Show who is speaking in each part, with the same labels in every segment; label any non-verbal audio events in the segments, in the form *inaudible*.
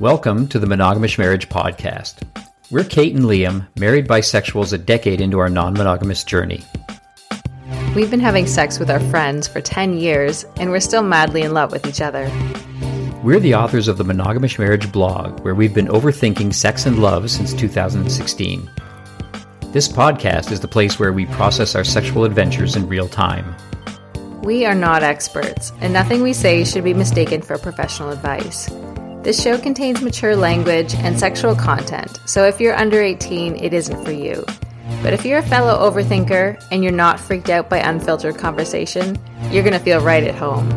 Speaker 1: Welcome to the Monogamish Marriage Podcast. We're Kate and Liam, married bisexuals a decade into our non monogamous journey.
Speaker 2: We've been having sex with our friends for 10 years, and we're still madly in love with each other.
Speaker 1: We're the authors of the Monogamish Marriage blog, where we've been overthinking sex and love since 2016. This podcast is the place where we process our sexual adventures in real time.
Speaker 2: We are not experts, and nothing we say should be mistaken for professional advice. This show contains mature language and sexual content, so if you're under 18, it isn't for you. But if you're a fellow overthinker and you're not freaked out by unfiltered conversation, you're going to feel right at home.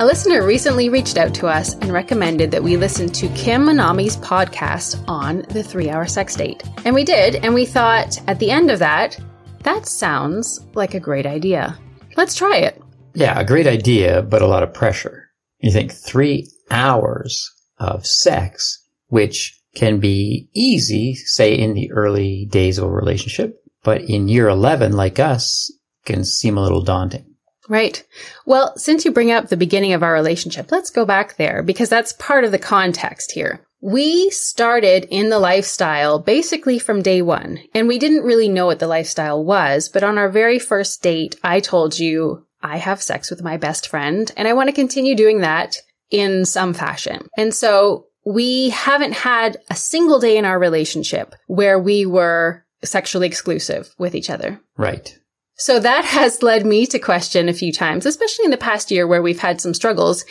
Speaker 2: A listener recently reached out to us and recommended that we listen to Kim Anami's podcast on the three hour sex date. And we did, and we thought at the end of that, that sounds like a great idea. Let's try it.
Speaker 1: Yeah, a great idea, but a lot of pressure. You think three hours of sex, which can be easy, say in the early days of a relationship, but in year 11, like us, can seem a little daunting.
Speaker 2: Right. Well, since you bring up the beginning of our relationship, let's go back there because that's part of the context here. We started in the lifestyle basically from day one, and we didn't really know what the lifestyle was, but on our very first date, I told you I have sex with my best friend and I want to continue doing that in some fashion. And so we haven't had a single day in our relationship where we were sexually exclusive with each other.
Speaker 1: Right.
Speaker 2: So that has led me to question a few times, especially in the past year where we've had some struggles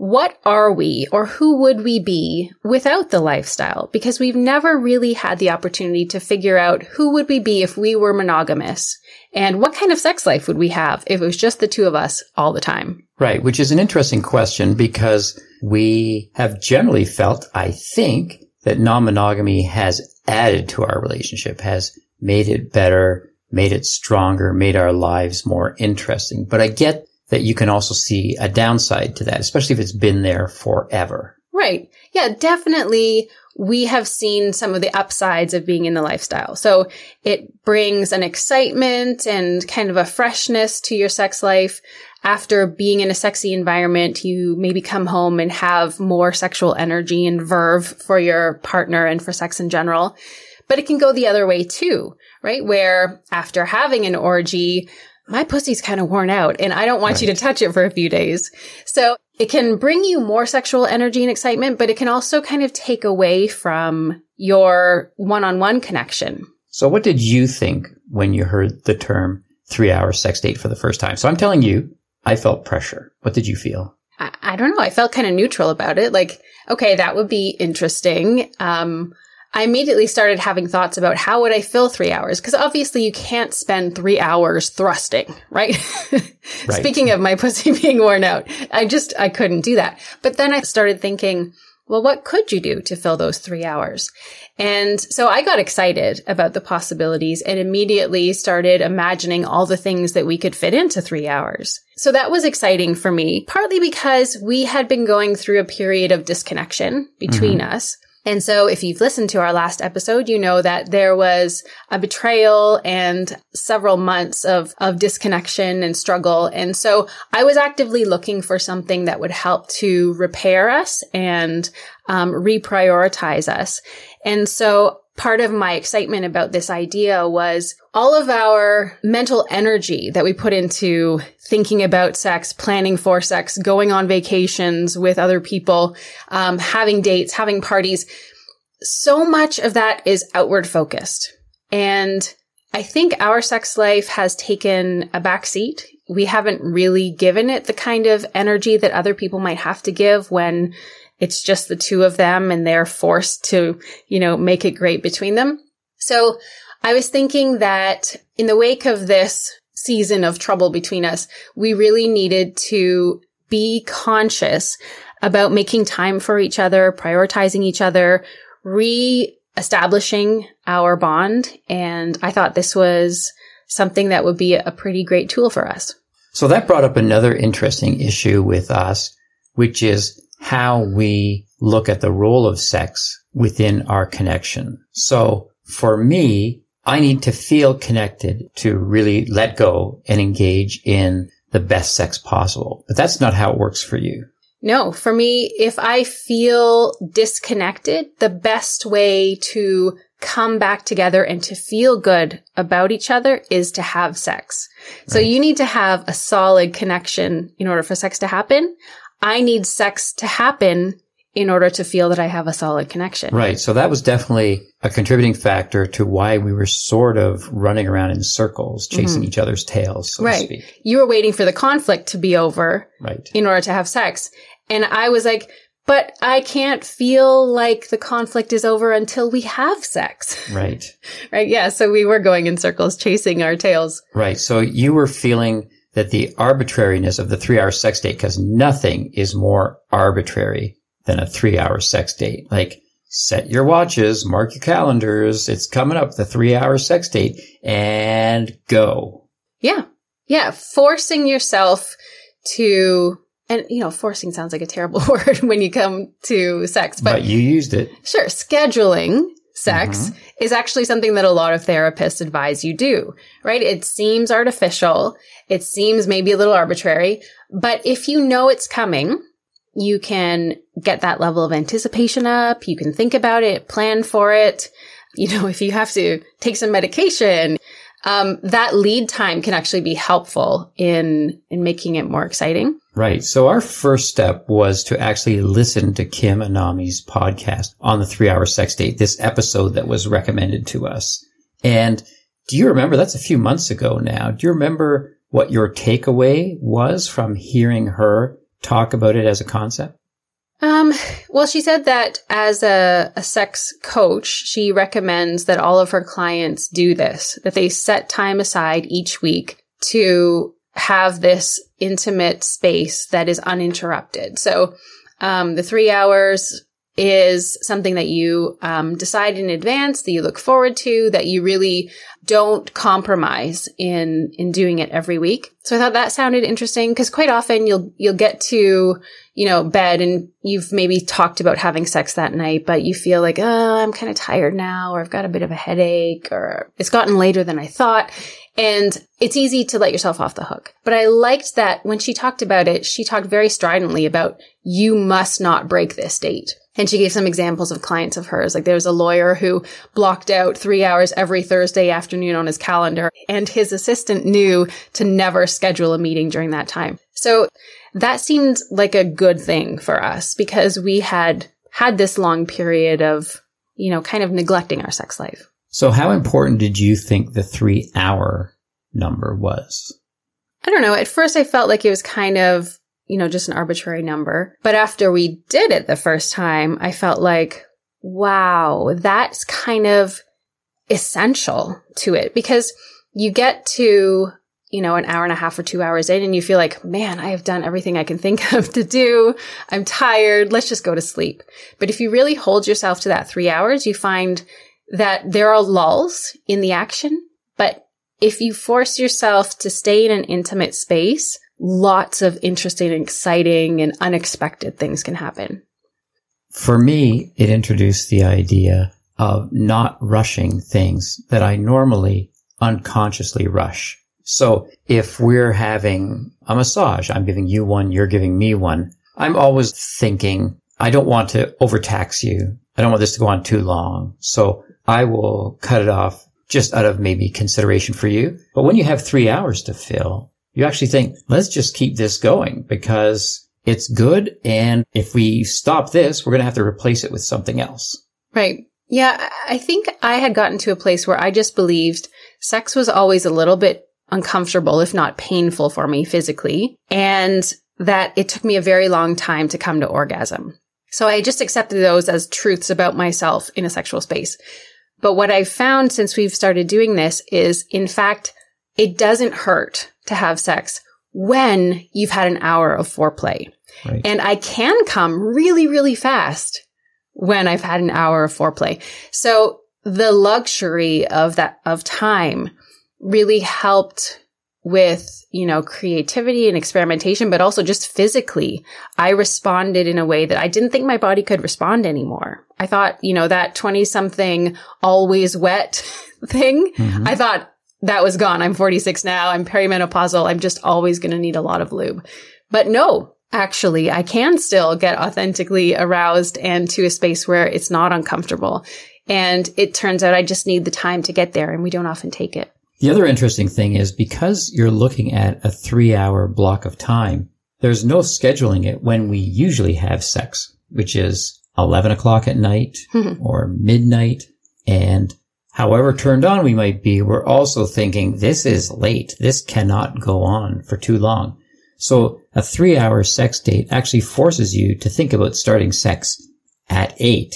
Speaker 2: what are we or who would we be without the lifestyle? Because we've never really had the opportunity to figure out who would we be if we were monogamous and what kind of sex life would we have if it was just the two of us all the time?
Speaker 1: Right. Which is an interesting question because we have generally felt, I think, that non-monogamy has added to our relationship, has made it better, made it stronger, made our lives more interesting. But I get that you can also see a downside to that, especially if it's been there forever.
Speaker 2: Right. Yeah, definitely. We have seen some of the upsides of being in the lifestyle. So it brings an excitement and kind of a freshness to your sex life. After being in a sexy environment, you maybe come home and have more sexual energy and verve for your partner and for sex in general. But it can go the other way too, right? Where after having an orgy, my pussy's kind of worn out and I don't want right. you to touch it for a few days. So it can bring you more sexual energy and excitement, but it can also kind of take away from your one on one connection.
Speaker 1: So what did you think when you heard the term three hour sex date for the first time? So I'm telling you, I felt pressure. What did you feel?
Speaker 2: I, I don't know. I felt kind of neutral about it. Like, okay, that would be interesting. Um, I immediately started having thoughts about how would I fill three hours? Because obviously you can't spend three hours thrusting, right? *laughs* right? Speaking of my *laughs* pussy being worn out, I just, I couldn't do that. But then I started thinking, well, what could you do to fill those three hours? And so I got excited about the possibilities and immediately started imagining all the things that we could fit into three hours. So that was exciting for me, partly because we had been going through a period of disconnection between mm-hmm. us. And so if you've listened to our last episode, you know that there was a betrayal and several months of, of disconnection and struggle. And so I was actively looking for something that would help to repair us and um, reprioritize us. And so part of my excitement about this idea was all of our mental energy that we put into thinking about sex, planning for sex, going on vacations with other people, um, having dates, having parties. So much of that is outward focused. And I think our sex life has taken a backseat. We haven't really given it the kind of energy that other people might have to give when it's just the two of them and they're forced to, you know, make it great between them. So I was thinking that in the wake of this season of trouble between us, we really needed to be conscious about making time for each other, prioritizing each other, re-establishing our bond. And I thought this was something that would be a pretty great tool for us.
Speaker 1: So that brought up another interesting issue with us, which is how we look at the role of sex within our connection. So for me, I need to feel connected to really let go and engage in the best sex possible. But that's not how it works for you.
Speaker 2: No, for me, if I feel disconnected, the best way to come back together and to feel good about each other is to have sex. So
Speaker 1: Right.
Speaker 2: you need to have a solid connection in order for sex to happen. I need sex to happen in order to feel that I have a solid connection.
Speaker 1: Right. So that was definitely a contributing factor to why we were sort of running around in circles, chasing each other's tails, so to
Speaker 2: Mm-hmm. Right.
Speaker 1: speak.
Speaker 2: You were waiting for the conflict to be over
Speaker 1: Right.
Speaker 2: in order to have sex. And I was like, but I can't feel like the conflict is over until we have sex. *laughs*
Speaker 1: Right.
Speaker 2: right. Yeah. So we were going in circles, chasing our tails.
Speaker 1: Right. So you were feeling that the arbitrariness of the three hour sex date, because nothing is more arbitrary than a three hour sex date. Like set your watches, mark your calendars. It's coming up, the three hour sex date and go.
Speaker 2: Yeah. Yeah. Forcing yourself to, and you know, forcing sounds like a terrible *laughs* word when you come to sex,
Speaker 1: But,
Speaker 2: but
Speaker 1: you used it.
Speaker 2: Sure. Scheduling sex mm-hmm. is actually something that a lot of therapists advise you do, right? It seems artificial. It seems maybe a little arbitrary, but if you know it's coming, you can get that level of anticipation up. You can think about it, plan for it. You know, if you have to take some medication, um, that lead time can actually be helpful in, in making it more exciting.
Speaker 1: Right. So our first step was to actually listen to Kim Anami's podcast on the three hour sex date, this episode that was recommended to us. And do you remember that's a few months ago now? Do you remember what your takeaway was from hearing her talk about it as a concept?
Speaker 2: Um, well, she said that as a, a sex coach, she recommends that all of her clients do this, that they set time aside each week to have this intimate space that is uninterrupted. So, um, the three hours is something that you um, decide in advance that you look forward to that you really don't compromise in in doing it every week so i thought that sounded interesting because quite often you'll you'll get to you know bed and you've maybe talked about having sex that night but you feel like oh i'm kind of tired now or i've got a bit of a headache or it's gotten later than i thought and it's easy to let yourself off the hook. But I liked that when she talked about it, she talked very stridently about you must not break this date. And she gave some examples of clients of hers. Like there was a lawyer who blocked out three hours every Thursday afternoon on his calendar and his assistant knew to never schedule a meeting during that time. So that seemed like a good thing for us because we had had this long period of, you know, kind of neglecting our sex life.
Speaker 1: So how important did you think the three hour number was?
Speaker 2: I don't know. At first, I felt like it was kind of, you know, just an arbitrary number. But after we did it the first time, I felt like, wow, that's kind of essential to it because you get to, you know, an hour and a half or two hours in and you feel like, man, I have done everything I can *laughs* think of to do. I'm tired. Let's just go to sleep. But if you really hold yourself to that three hours, you find that there are lulls in the action, but if you force yourself to stay in an intimate space, lots of interesting, exciting, and unexpected things can happen.
Speaker 1: For me, it introduced the idea of not rushing things that I normally unconsciously rush. So if we're having a massage, I'm giving you one, you're giving me one. I'm always thinking, I don't want to overtax you. I don't want this to go on too long. So I will cut it off just out of maybe consideration for you. But when you have three hours to fill, you actually think, let's just keep this going because it's good. And if we stop this, we're going to have to replace it with something else.
Speaker 2: Right. Yeah. I think I had gotten to a place where I just believed sex was always a little bit uncomfortable, if not painful for me physically. And that it took me a very long time to come to orgasm. So I just accepted those as truths about myself in a sexual space. But what I've found since we've started doing this is, in fact, it doesn't hurt to have sex when you've had an hour of foreplay.
Speaker 1: Right.
Speaker 2: And I can come really, really fast when I've had an hour of foreplay. So the luxury of that, of time really helped with, you know, creativity and experimentation, but also just physically. I responded in a way that I didn't think my body could respond anymore. I thought, you know, that 20 something always wet *laughs* thing.
Speaker 1: Mhm.
Speaker 2: I thought that was gone. I'm 46 now. I'm perimenopausal. I'm just always going to need a lot of lube. But no, actually, I can still get authentically aroused and to a space where it's not uncomfortable. And it turns out I just need the time to get there and we don't often take it.
Speaker 1: The other interesting thing is because you're looking at a three hour block of time, there's no scheduling it when we usually have sex, which is 11 o'clock at night *laughs* or midnight. And however turned on we might be, we're also thinking this is late. This cannot go on for too long. So a three hour sex date actually forces you to think about starting sex at eight,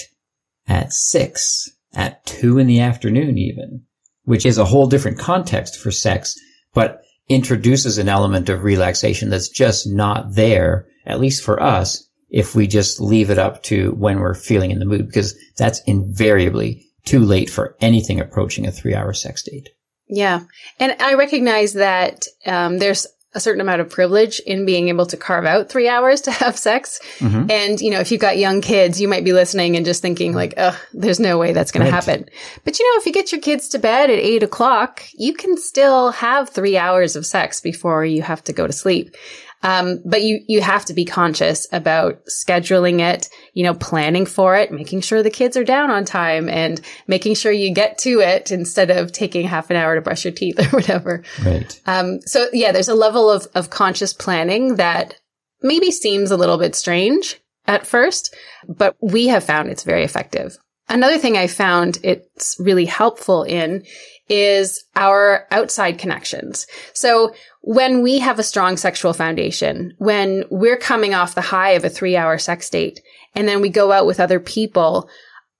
Speaker 1: at six, at two in the afternoon even, which is a whole different context for sex, but introduces an element of relaxation that's just not there, at least for us, if we just leave it up to when we're feeling in the mood, because that's invariably too late for anything approaching a three hour sex date.
Speaker 2: Yeah. And I recognize that um, there's a certain amount of privilege in being able to carve out three hours to *laughs* have sex. Mm-hmm. And, you know, if you've got young kids, you might be listening and just thinking like, oh, there's no way that's going right. to happen. But, you know, if you get your kids to bed at eight o'clock, you can still have three hours of sex before you have to go to sleep. Um, but you, you have to be conscious about scheduling it, you know, planning for it, making sure the kids are down on time and making sure you get to it instead of taking half an hour to brush your teeth *laughs* or whatever.
Speaker 1: Right.
Speaker 2: Um, so yeah, there's a level of, of conscious planning that maybe seems a little bit strange at first, but we have found it's very effective. Another thing I found it's really helpful in is our outside connections. So when we have a strong sexual foundation, when we're coming off the high of a three hour sex date and then we go out with other people,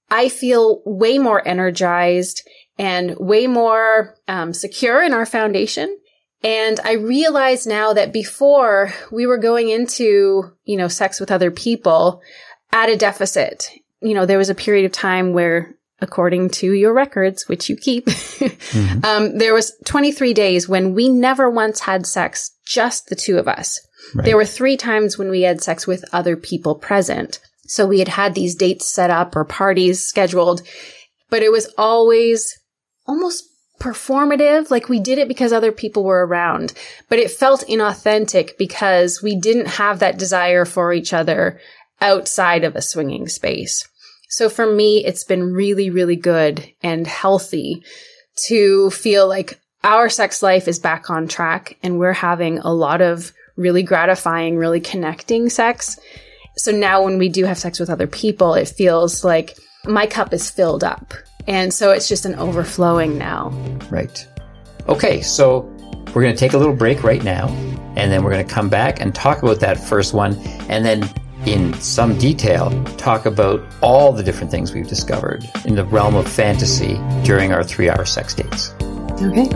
Speaker 2: I feel way more energized and way more um, secure in our foundation. And I realize now that before we were going into, you know, sex with other people at a deficit. You know, there was a period of time where according to your records, which you keep, *laughs* mm-hmm. um, there was 23 days when we never once had sex, just the two of us. Right. There were three times when we had sex with other people present. So we had had these dates set up or parties scheduled, but it was always almost performative. Like we did it because other people were around, but it felt inauthentic because we didn't have that desire for each other outside of a swinging space. So for me, it's been really, really good and healthy to feel like our sex life is back on track and we're having a lot of really gratifying, really connecting sex. So now when we do have sex with other people, it feels like my cup is filled up. And so it's just an overflowing now.
Speaker 1: Right. Okay, so we're going to take a little break right now, and then we're going to come back and talk about that first one, and then in some detail talk about all the different things we've discovered in the realm of fantasy during our three hour sex dates.
Speaker 2: Okay.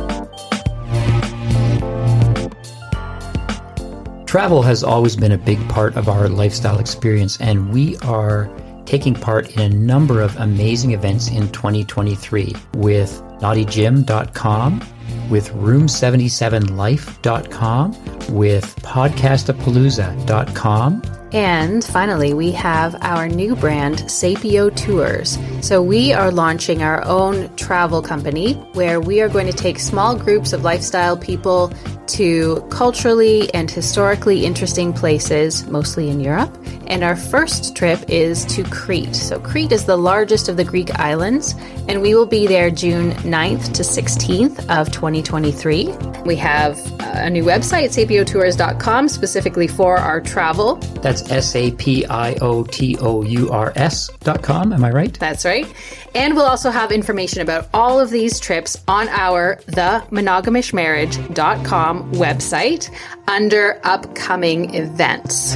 Speaker 1: Travel has always been a big part of our lifestyle experience, and we are taking part in a number of amazing events in 2023 with naughtygym.com, with room77life.com, with podcastapalooza.com,
Speaker 2: and finally, we have our new brand, Sapio Tours. So, we are launching our own travel company where we are going to take small groups of lifestyle people to culturally and historically interesting places, mostly in Europe. And our first trip is to Crete. So, Crete is the largest of the Greek islands, and we will be there June 9th to 16th of 2023. We have a new website, sapiotours.com, specifically for our travel.
Speaker 1: That's S A P I O T O U R S.com. Am I right?
Speaker 2: That's right. And we'll also have information about all of these trips on our themonogamishmarriage.com website under upcoming events.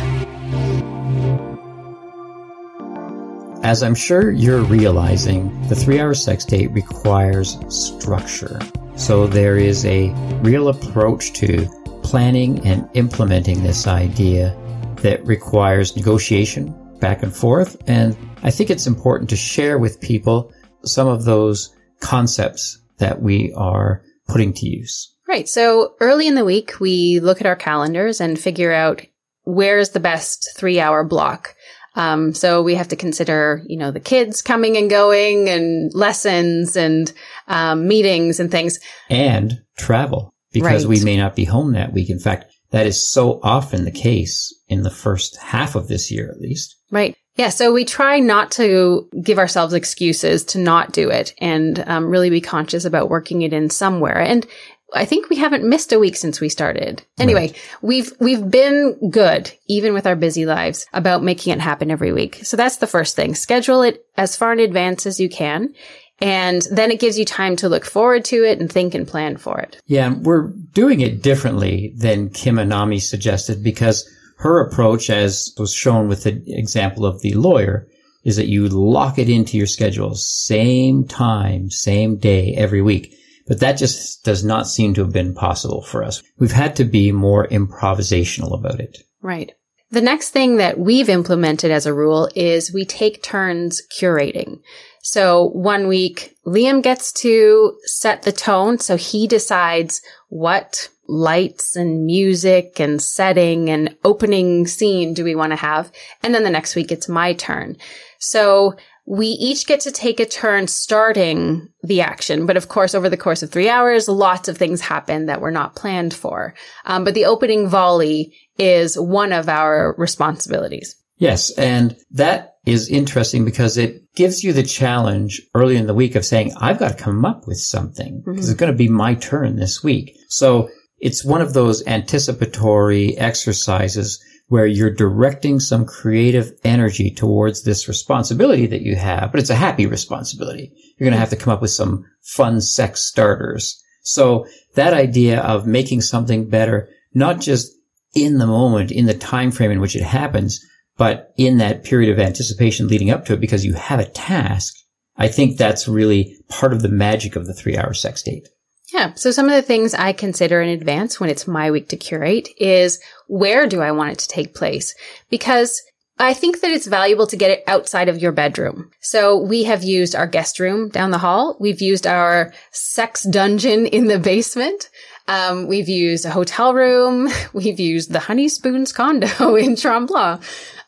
Speaker 1: As I'm sure you're realizing, the three hour sex date requires structure. So there is a real approach to planning and implementing this idea that requires negotiation back and forth. And I think it's important to share with people some of those concepts that we are putting to use.
Speaker 2: Right. So early in the week, we look at our calendars and figure out where's the best three hour block. Um, so we have to consider, you know, the kids coming and going and lessons and um, meetings and things.
Speaker 1: And travel because
Speaker 2: Right.
Speaker 1: we may not be home that week. In fact, that is so often the case in the first half of this year, at least.
Speaker 2: Right. Yeah. So we try not to give ourselves excuses to not do it and um, really be conscious about working it in somewhere. And I think we haven't missed a week since we started. Anyway, we've, we've been good, even with our busy lives, about making it happen every week. So that's the first thing. Schedule it as far in advance as you can. And then it gives you time to look forward to it and think and plan for it.
Speaker 1: Yeah, and we're doing it differently than Kim Anami suggested because her approach, as was shown with the example of the lawyer, is that you lock it into your schedule, same time, same day, every week. But that just does not seem to have been possible for us. We've had to be more improvisational about it.
Speaker 2: Right. The next thing that we've implemented as a rule is we take turns curating. So one week, Liam gets to set the tone. So he decides what lights and music and setting and opening scene do we want to have. And then the next week, it's my turn. So we each get to take a turn starting the action. But of course, over the course of three hours, lots of things happen that were not planned for. Um, but the opening volley is one of our responsibilities.
Speaker 1: Yes, and that is interesting because it gives you the challenge early in the week of saying, I've got to come up with something because it's going to be my turn this week. So it's one of those anticipatory exercises where you're directing some creative energy towards this responsibility that you have, but it's a happy responsibility. You're going to have to come up with some fun sex starters. So that idea of making something better, not just in the moment, in the time frame in which it happens, but in that period of anticipation leading up to it because you have a task, I think that's really part of the magic of the three hour sex date.
Speaker 2: Yeah. So some of the things I consider in advance when it's my week to curate is where do I want it to take place? Because I think that it's valuable to get it outside of your bedroom. So we have used our guest room down the hall. We've used our sex dungeon in the basement. Um, we've used a hotel room. *laughs* We've used the Honey Spoons condo *laughs* in Tremblant.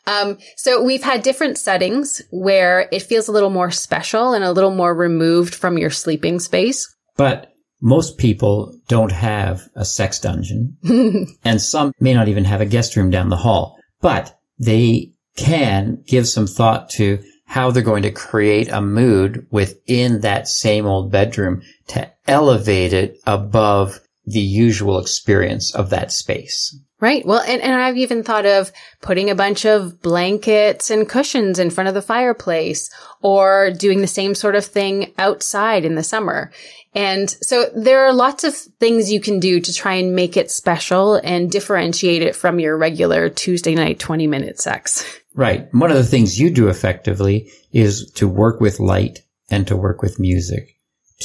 Speaker 2: Um, so we've had different settings where it feels a little more special and a little more removed from your sleeping space.
Speaker 1: But most people don't have a sex dungeon *laughs* and some may not even have a guest room down the hall, but they can give some thought to how they're going to create a mood within that same old bedroom to elevate it above the usual experience of that space.
Speaker 2: Right. Well, and, and I've even thought of putting a bunch of blankets and cushions in front of the fireplace or doing the same sort of thing outside in the summer. And so there are lots of things you can do to try and make it special and differentiate it from your regular Tuesday night 20 minute sex.
Speaker 1: Right. One of the things you do effectively is to work with light and to work with music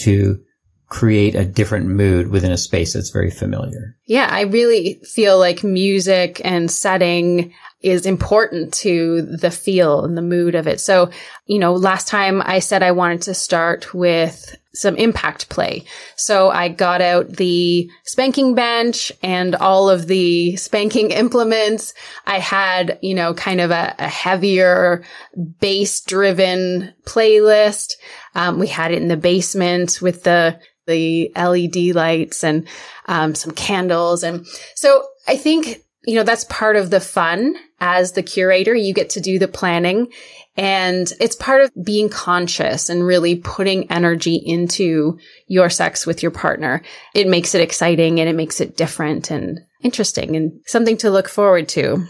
Speaker 1: to create a different mood within a space that's very familiar.
Speaker 2: Yeah, I really feel like music and setting is important to the feel and the mood of it. So, you know, last time I said I wanted to start with some impact play. So I got out the spanking bench and all of the spanking *laughs* implements. I had, you know, kind of a, a heavier bass driven playlist. Um, we had it in the basement with the the LED lights and um, some candles. And so I think, you know, that's part of the fun as the curator. You get to do the planning and it's part of being conscious and really putting energy into your sex with your partner. It makes it exciting and it makes it different and interesting and something to look forward to.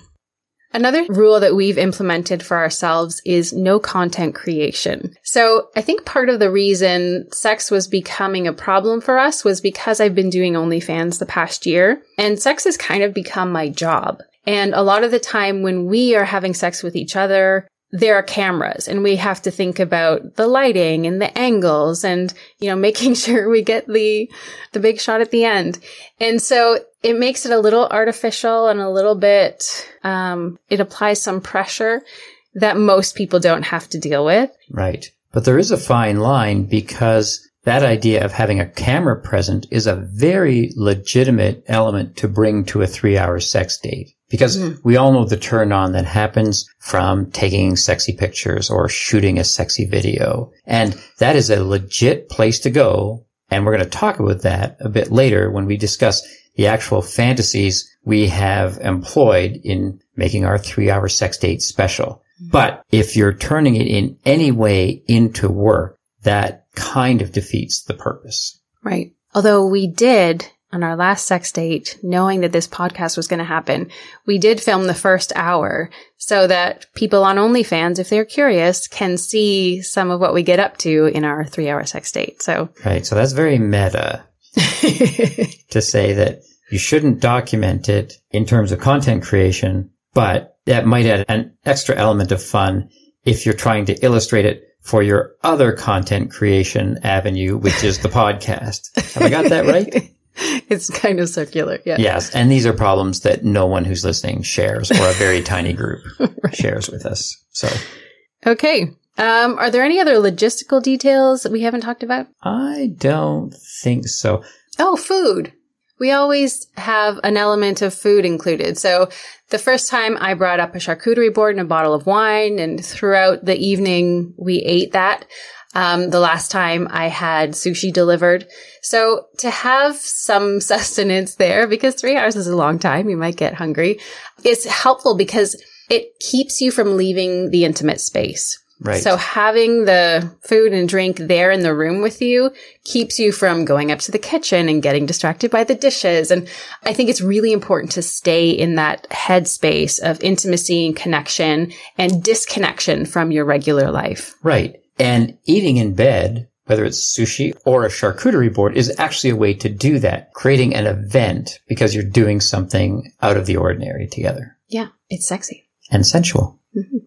Speaker 2: Another rule that we've implemented for ourselves is no content creation. So I think part of the reason sex was becoming a problem for us was because I've been doing OnlyFans the past year and sex has kind of become my job. And a lot of the time when we are having sex with each other, there are cameras and we have to think about the lighting and the angles and, you know, *laughs* making sure we get the, the big shot at the end. And so it makes it a little artificial and a little bit, um, it applies some pressure that most people don't have to deal with.
Speaker 1: Right. But there is a fine line because that idea of having a camera present is a very legitimate element to bring to a three hour sex date Because mm. we all know the turn on that happens from taking sexy pictures or shooting a sexy video. And that is a legit place to go. And we're going to talk about that a bit later when we discuss the actual fantasies we have employed in making our three hour sex date special. Mm. But if you're turning it in any way into work, that kind of defeats the purpose.
Speaker 2: Right. Although we did on our last sex date, knowing that this podcast was going to happen, we did film the first hour so that people on OnlyFans, if they're curious, can see some of what we get up to in our three hour sex date. So,
Speaker 1: right. So that's very meta *laughs* to say that you shouldn't document it in terms of content creation, but that might add an extra element of fun if you're trying to illustrate it for your other content creation avenue, which is the *laughs* podcast. Have I got that right? *laughs*
Speaker 2: it's kind of circular. Yeah.
Speaker 1: Yes. And these are problems that no one who's listening shares or a very tiny group *laughs* right. shares with us. So.
Speaker 2: Okay. Um, are there any other logistical details that we haven't talked about?
Speaker 1: I don't think so.
Speaker 2: Oh, food. We always have an element of food included. So the first time I brought up a charcuterie board and a bottle of wine and throughout the evening we ate that. Um, the last time I had sushi delivered. So to have some *laughs* sustenance there, because three hours is a long time, you might get hungry, is helpful because it keeps you from leaving the intimate space.
Speaker 1: Right.
Speaker 2: So having the food and drink there in the room with you keeps you from going up to the kitchen and getting distracted by the dishes. And I think it's really important to stay in that headspace of intimacy and connection and disconnection from your regular life.
Speaker 1: Right. And eating in bed, whether it's sushi or a charcuterie board, is actually a way to do that, creating an event because you're doing something out of the ordinary together.
Speaker 2: Yeah, it's sexy
Speaker 1: and sensual. Mm-hmm.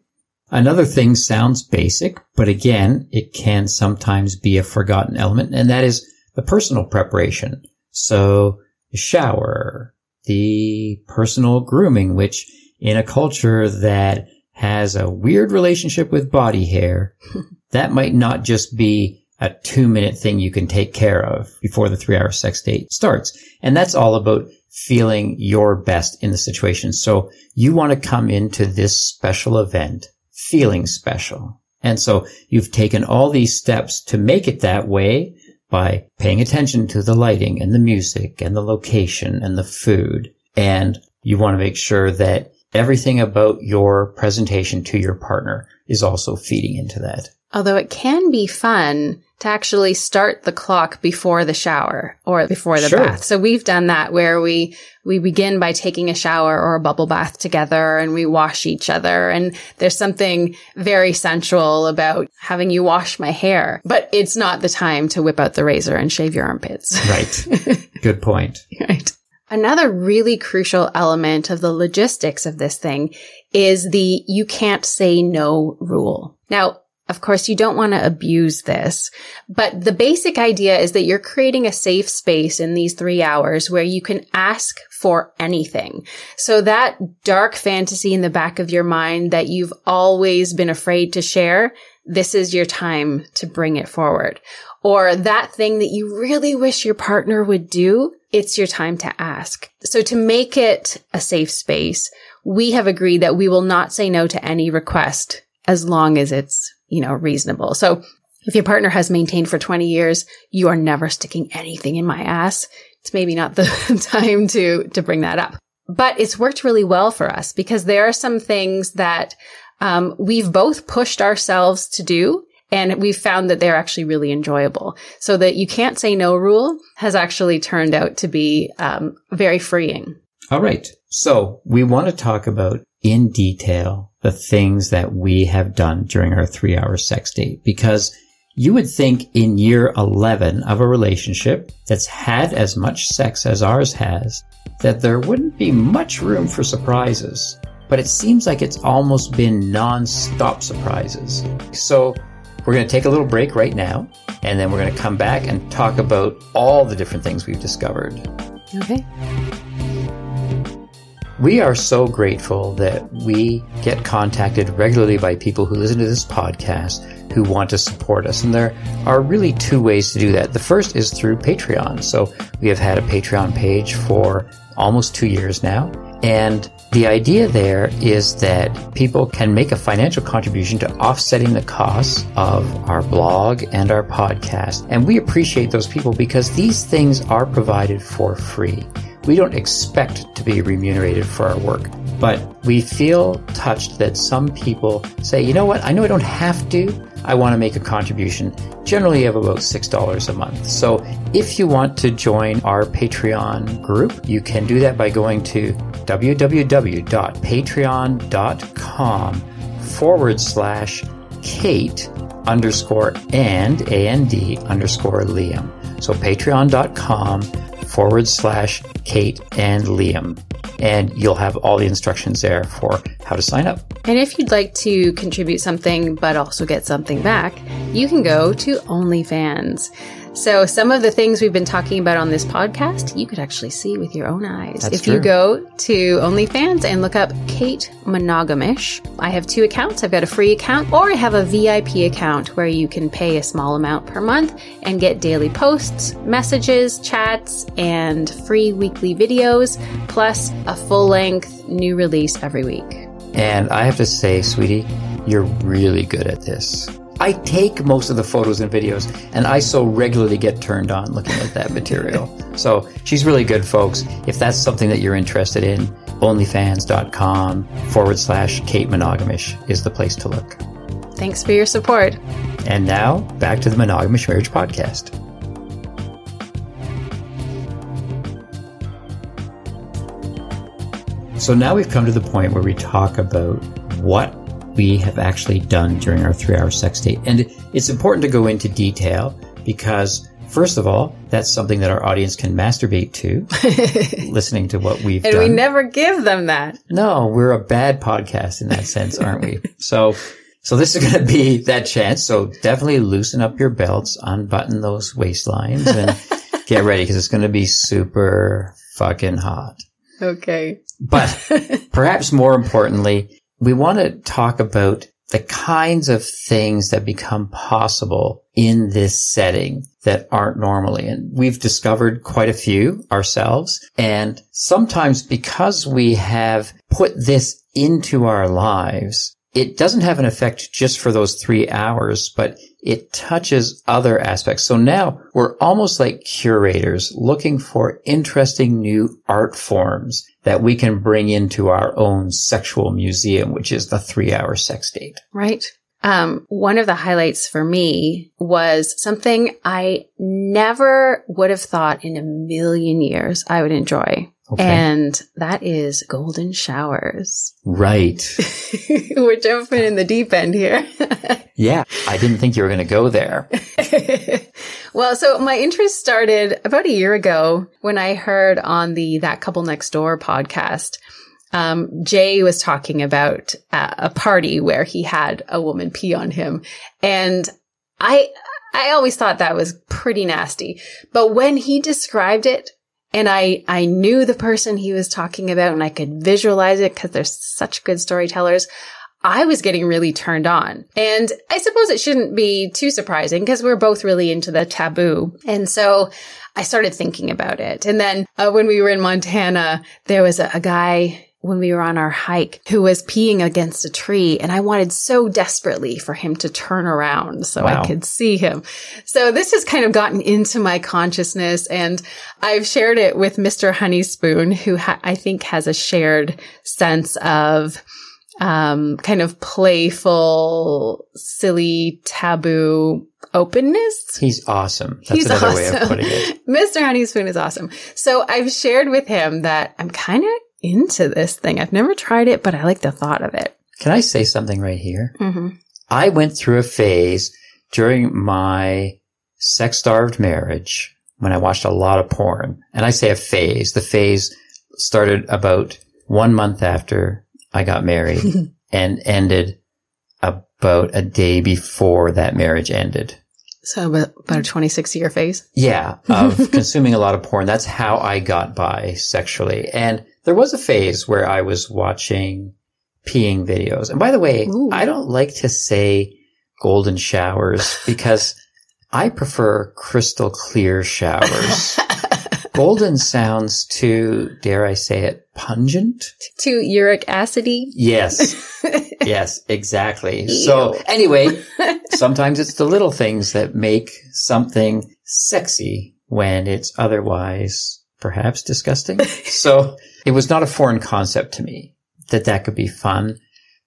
Speaker 1: Another thing sounds basic, but again, it can sometimes be a forgotten element, and that is the personal preparation. So the shower, the personal grooming, which in a culture that has a weird relationship with body hair, *laughs* that might not just be a two minute thing you can take care of before the three hour sex date starts. And that's all about feeling your best in the situation. So you want to come into this special event feeling special. And so you've taken all these steps to make it that way by paying attention to the lighting and the music and the location and the food. And you want to make sure that everything about your presentation to your partner is also feeding into that.
Speaker 2: Although it can be fun to actually start the clock before the shower or before the sure. bath. So we've done that where we, we begin by taking a shower or a bubble bath together and we wash each other. And there's something very sensual about having you wash my hair, but it's not the time to whip out the razor and shave your armpits. *laughs*
Speaker 1: Right. Good point.
Speaker 2: right. Another really crucial element of the logistics of this thing is the you can't say no rule. Now, of course, you don't want to abuse this, but the basic idea is that you're creating a safe space in these three hours where you can ask for anything. So that dark fantasy in the back of your mind that you've always been afraid to share, this is your time to bring it forward. Or that thing that you really wish your partner would do, it's your time to ask. So to make it a safe space, we have agreed that we will not say no to any request as long as it's you know, reasonable. So if your partner has maintained for 20 years, you are never sticking anything in my ass. It's maybe not the *laughs* time to, to bring that up. But it's worked really well for us because there are some things that um, we've both pushed ourselves to do and we've found that they're actually really enjoyable. So that you can't say no rule has actually turned out to be um, very freeing.
Speaker 1: All right. So we want to talk about in detail the things that we have done during our three hour sex date because you would think in year 11 of a relationship that's had as much sex as ours has that there wouldn't be much room for surprises. But it seems like it's almost been non-stop surprises. So we're going to take a little break right now and then we're going to come back and talk about all the different things we've discovered.
Speaker 2: Okay.
Speaker 1: We are so grateful that we get contacted regularly by people who listen to this podcast who want to support us. And there are really two ways to do that. The first is through Patreon. So we have had a Patreon page for almost two years now. And The idea there is that people can make a financial contribution to offsetting the costs of our blog and our podcast. And we appreciate those people because these things are provided for free. We don't expect to be remunerated for our work, but we feel touched that some people say, you know what, I know I don't have to, I want to make a contribution, generally of about $6 a month. So if you want to join our Patreon group, you can do that by going to www.patreon.com forward slash Kate underscore and A-N-D underscore Liam. So patreon.com forward slash Kate and Liam. And you'll have all the instructions there for how to sign up.
Speaker 2: And if you'd like to contribute something but also get something back, you can go to OnlyFans. So some of the things we've been talking about on this podcast, you could actually see with your own eyes.
Speaker 1: That's
Speaker 2: if
Speaker 1: true.
Speaker 2: you go to OnlyFans and look up Kate Monogamish, I have two accounts. I've got a free account or I have a VIP account where you can pay a small amount per month and get daily posts, messages, chats, and free weekly videos, plus a full length new release every week.
Speaker 1: And I have to say, sweetie, you're really good at this. I take most of the photos and videos, and I so regularly get turned on looking at that material. *laughs* So she's really good, folks. If that's something that you're interested in, onlyfans.com forward slash Kate Monogamish is the place to look.
Speaker 2: Thanks for your support.
Speaker 1: And now, back to the Monogamish Marriage Podcast. So now we've come to the point where we talk about what we have actually done during our three hour sex date. And it's important to go into detail because, first of all, that's something that our audience can masturbate to, *laughs* listening to what we've done.
Speaker 2: And
Speaker 1: done.
Speaker 2: we never give them that.
Speaker 1: No, we're a bad podcast in that sense, aren't we? *laughs* So, so this is going to be that chance. So definitely loosen up your belts, unbutton those waistlines and *laughs* get ready because it's going to be super fucking hot.
Speaker 2: Okay.
Speaker 1: But perhaps more importantly, we want to talk about the kinds of things that become possible in this setting that aren't normally. And we've discovered quite a few ourselves. And sometimes because we have put this into our lives, it doesn't have an effect just for those three hours, but it touches other aspects. So now we're almost like curators looking for interesting new art forms that we can bring into our own sexual museum, which is the three hour sex date.
Speaker 2: Right. Um, one of the highlights for me was something I never would have thought in a million years I would enjoy.
Speaker 1: Okay.
Speaker 2: And that is golden showers. *laughs*
Speaker 1: Right.
Speaker 2: We're jumping in the deep end here. *laughs*
Speaker 1: Yeah. I didn't think you were going to go there. *laughs*
Speaker 2: well, so my interest started about a year ago when I heard on the That Couple Next Door podcast. Um, Jay was talking about uh, a party where he had a woman pee on him. And I, I always thought that was pretty nasty. But when he described it, and I, I knew the person he was talking about and I could visualize it because they're such good storytellers. I was getting really turned on. And I suppose it shouldn't be too surprising because we're both really into the taboo. And so I started thinking about it. And then uh, when we were in Montana, there was a, a guy when we were on our hike who was peeing against a tree and I wanted so desperately for him to turn around so
Speaker 1: Wow.
Speaker 2: I could see him. So this has kind of gotten into my consciousness and I've shared it with Mr. Honeyspoon who ha- I think has a shared sense of um, kind of playful, silly, taboo openness.
Speaker 1: He's awesome. That's
Speaker 2: He's
Speaker 1: another way of
Speaker 2: awesome.
Speaker 1: putting it. *laughs*
Speaker 2: Mr. Honeyspoon is awesome. So I've shared with him that I'm kind of into this thing. I've never tried it, but I like the thought of it.
Speaker 1: Can I say something right here?
Speaker 2: hmm
Speaker 1: I went through a phase during my sex starved marriage when I watched a lot of porn. And I say a phase. The phase started about one month after I got married *laughs* and ended about a day before that marriage ended.
Speaker 2: So about about a 26 year phase.
Speaker 1: Yeah, of *laughs* consuming a lot of porn. That's how I got by sexually. And there was a phase where I was watching peeing videos. And by the way,
Speaker 2: Ooh.
Speaker 1: I don't like to say golden showers *laughs* because I prefer crystal clear showers. *laughs* golden sounds too, dare I say it, pungent?
Speaker 2: Too uric acidy?
Speaker 1: Yes. *laughs* yes, exactly. So anyway, sometimes it's the little things that make something sexy when it's otherwise perhaps disgusting. *laughs* so it was not a foreign concept to me that that could be fun.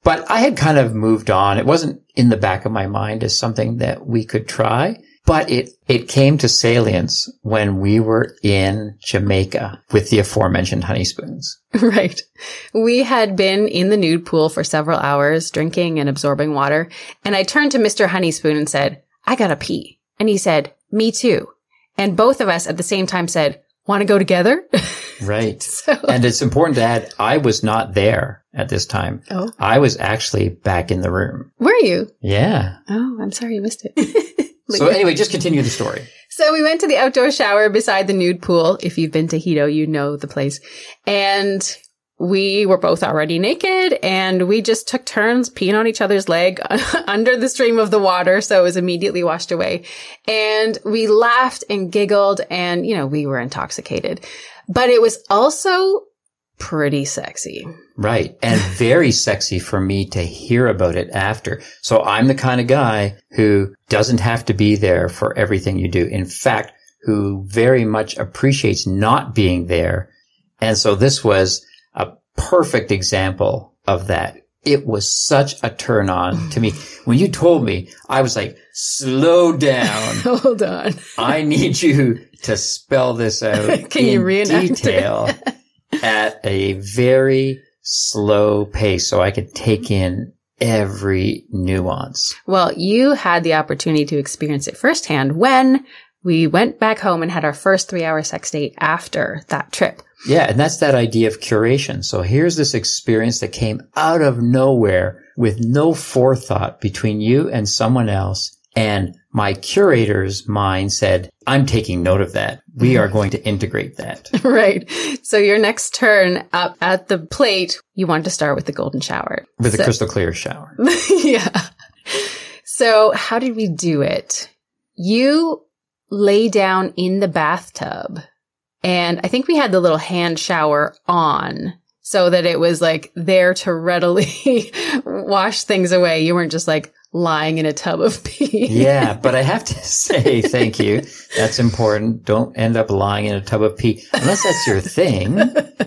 Speaker 1: But I had kind of moved on. It wasn't in the back of my mind as something that we could try. But it, it came to salience when we were in Jamaica with the aforementioned honey spoons. *laughs*
Speaker 2: Right. We had been in the nude pool for several hours, drinking and absorbing water. And I turned to Mr. Honeyspoon and said, I gotta pee. And he said, me too. And both of us at the same time said, want to go together?
Speaker 1: Right. *laughs* so. And it's important to add, I was not there at this time. Oh. I was actually back in the room.
Speaker 2: Were you?
Speaker 1: Yeah.
Speaker 2: Oh, I'm sorry you missed it. *laughs*
Speaker 1: so anyway, just continue the story.
Speaker 2: So we went to the outdoor shower beside the nude pool. If you've been to Hedo, you know the place. And we were both already naked and we just took turns peeing on each other's leg *laughs* under the stream of the water. So it was immediately washed away. And we laughed and giggled and, you know, we were intoxicated, but it was also pretty sexy.
Speaker 1: Right. And *laughs* very sexy for me to hear about it after. So I'm the kind of guy who doesn't have to be there for everything you do. In fact, who very much appreciates not being there. And so this was perfect example of that. It was such a turn on to me. *laughs* When you told me, I was like, slow down. *laughs*
Speaker 2: Hold on.
Speaker 1: I need you to spell this *laughs* out Can in you detail at a very slow pace so I could take in every nuance.
Speaker 2: Well, you had the opportunity to experience it firsthand when we went back home and had our first three hour sex date after that trip.
Speaker 1: Yeah, and that's that idea of curation. So here's this experience that came out of nowhere with no forethought between you and someone else. And my curator's mind said, I'm taking note of that. We are going to integrate that. *laughs*
Speaker 2: right. So your next turn up at the plate, you want to start with the golden shower.
Speaker 1: With
Speaker 2: so,
Speaker 1: a crystal clear shower. *laughs*
Speaker 2: yeah. So how did we do it? You lay down in the bathtub and I think we had the little hand shower on so that it was like there to readily *laughs* wash things away. You weren't just like lying in a tub of pee.
Speaker 1: yeah, *laughs* but I have to *laughs* say thank you. That's important. Don't end up lying in a tub of pee unless that's your thing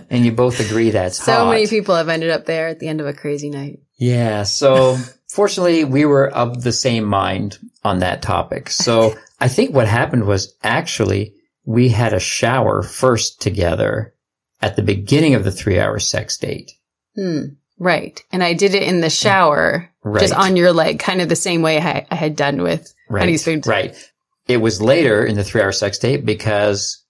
Speaker 1: and you both agree that's
Speaker 2: so
Speaker 1: hot.
Speaker 2: many people have ended up there at the end of a crazy night.
Speaker 1: Yeah, so fortunately we were of the same mind on that topic. So I think what happened was actually we had a shower first together at the beginning of the three hour sex date.
Speaker 2: Hmm. Right. And I did it in the shower, right. just on your leg, kind of the same way I, I had done with
Speaker 1: right.
Speaker 2: Honey's food.
Speaker 1: Right. It was later in the three hour sex date because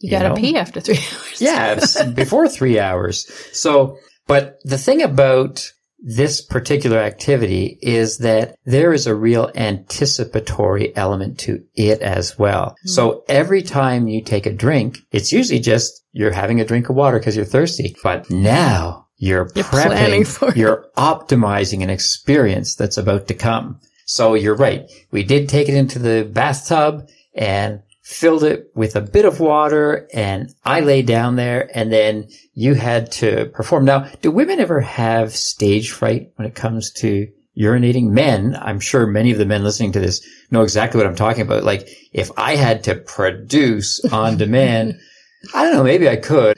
Speaker 2: you, you gotta pee after three *laughs* hours.
Speaker 1: yeah. before three hours. So, but the thing about this particular activity is that there is a real anticipatory element to it as well. Mm-hmm. So every time you take a drink, it's usually just you're having a drink of water because you're thirsty. But now you're, you're prepping, you're optimizing an experience that's about to come. So you're right. We did take it into the bathtub and filled it with a bit of water and I lay down there and then you had to perform. Now, do women ever have stage fright when it comes to urinating? Men, I'm sure many of the men listening to this know exactly what I'm talking about. Like if I had to produce on demand, *laughs* I don't know, maybe I could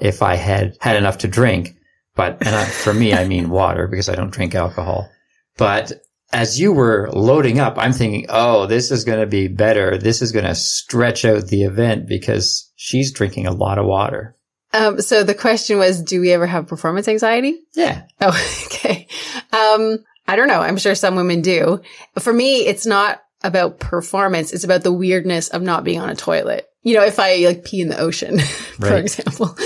Speaker 1: if I had had enough to drink. But, and I, for me, I mean water because I don't drink alcohol. But as you were loading up, I'm thinking, oh, this is going to be better. This is going to stretch out the event because she's drinking a lot of water.
Speaker 2: Um, so the question was, do we ever have performance anxiety?
Speaker 1: Yeah.
Speaker 2: Oh, *laughs* okay. Um, I don't know. I'm sure some women do. For me, it's not about performance. It's about the weirdness of not being on a toilet. You know, if I like pee in the ocean, *laughs* for right. example,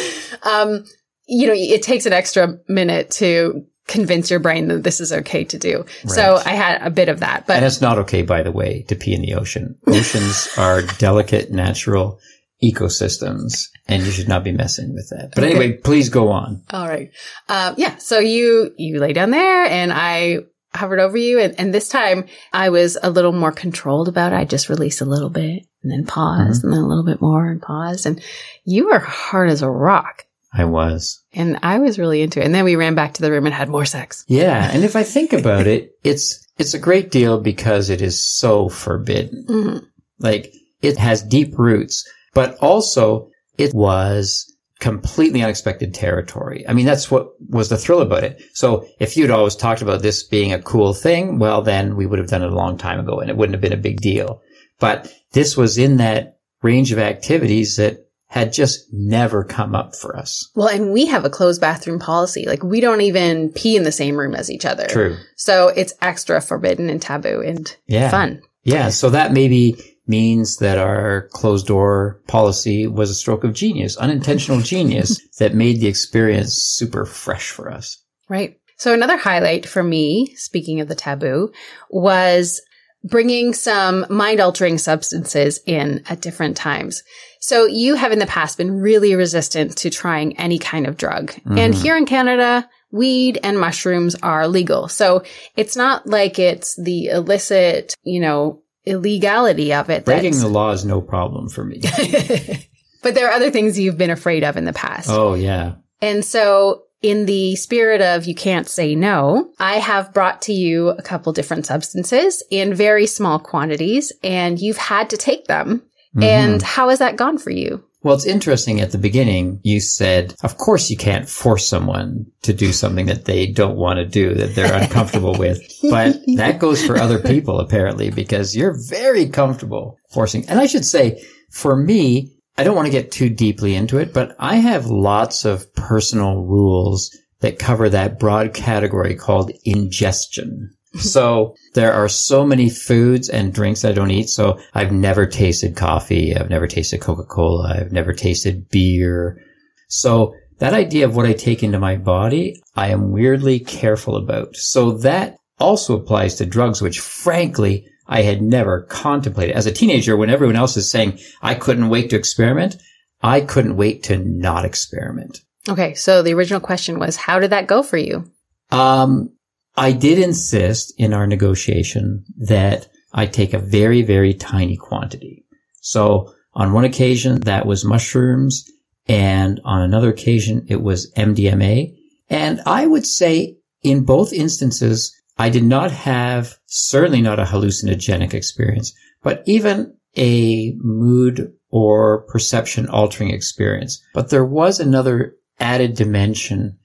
Speaker 2: um, you know, it takes an extra minute to convince your brain that this is okay to do. Right. So I had a bit of that, but
Speaker 1: and it's not okay, by the way, to pee in the ocean. *laughs* Oceans are delicate, natural ecosystems, and you should not be messing with that. But okay. anyway, please go on.
Speaker 2: All right. Um, yeah. So you you lay down there, and I hovered over you. And, and this time I was a little more controlled about it. I just released a little bit and then paused
Speaker 1: Mm-hmm.
Speaker 2: and then a little bit more and paused. And you were hard as a rock.
Speaker 1: I was.
Speaker 2: And I was really into it. And then we ran back to the room and had more sex.
Speaker 1: Yeah. And if I think about it, it's, it's a great deal because it is so forbidden.
Speaker 2: Mhm.
Speaker 1: Like it has deep roots, but also it was completely unexpected territory. I mean, that's what was the thrill about it. So if you'd always talked about this being a cool thing, well, then we would have done it a long time ago and it wouldn't have been a big deal. But this was in that range of activities that had just never come up for us.
Speaker 2: Well, and we have a closed bathroom policy. Like we don't even pee in the same room as each other.
Speaker 1: True.
Speaker 2: So it's extra forbidden and taboo and
Speaker 1: Yeah.
Speaker 2: fun.
Speaker 1: Yeah. So that maybe means that our closed door policy was a stroke of genius, unintentional *laughs* genius that made the experience super fresh for us.
Speaker 2: Right. So another highlight for me, speaking of the taboo, was bringing some mind altering substances in at different times. So you have in the past been really resistant to trying any kind of drug. And
Speaker 1: Mhm.
Speaker 2: here in Canada, weed and mushrooms are legal. So it's not like it's the illicit, you know, illegality of it.
Speaker 1: Breaking the law is no problem for me. *laughs*
Speaker 2: but there are other things you've been afraid of in the past.
Speaker 1: oh yeah.
Speaker 2: And so in the spirit of you can't say no, I have brought to you a couple different substances in very small quantities and you've had to take them.
Speaker 1: Mhm.
Speaker 2: And how has that gone for you?
Speaker 1: well, it's interesting at the beginning, you said, of course you can't force someone to do something that they don't want to do, that they're uncomfortable with. *laughs* But that goes for other people apparently, because you're very comfortable forcing. And I should say, for me, I don't want to get too deeply into it, but I have lots of personal rules that cover that broad category called ingestion. So there are so many foods and drinks I don't eat. So I've never tasted coffee. I've never tasted Coca-Cola. I've never tasted beer. So that idea of what I take into my body, I am weirdly careful about. So that also applies to drugs, which frankly, I had never contemplated. As a teenager, when everyone else is saying I couldn't wait to experiment, I couldn't wait to not experiment.
Speaker 2: Okay. So the original question was, how did that go for you?
Speaker 1: Um, I did insist in our negotiation that I take a very, very tiny quantity. So on one occasion, that was mushrooms. And on another occasion, it was MDMA. And I would say in both instances, I did not have, certainly not a hallucinogenic experience, but even a mood or perception altering experience. But there was another added dimension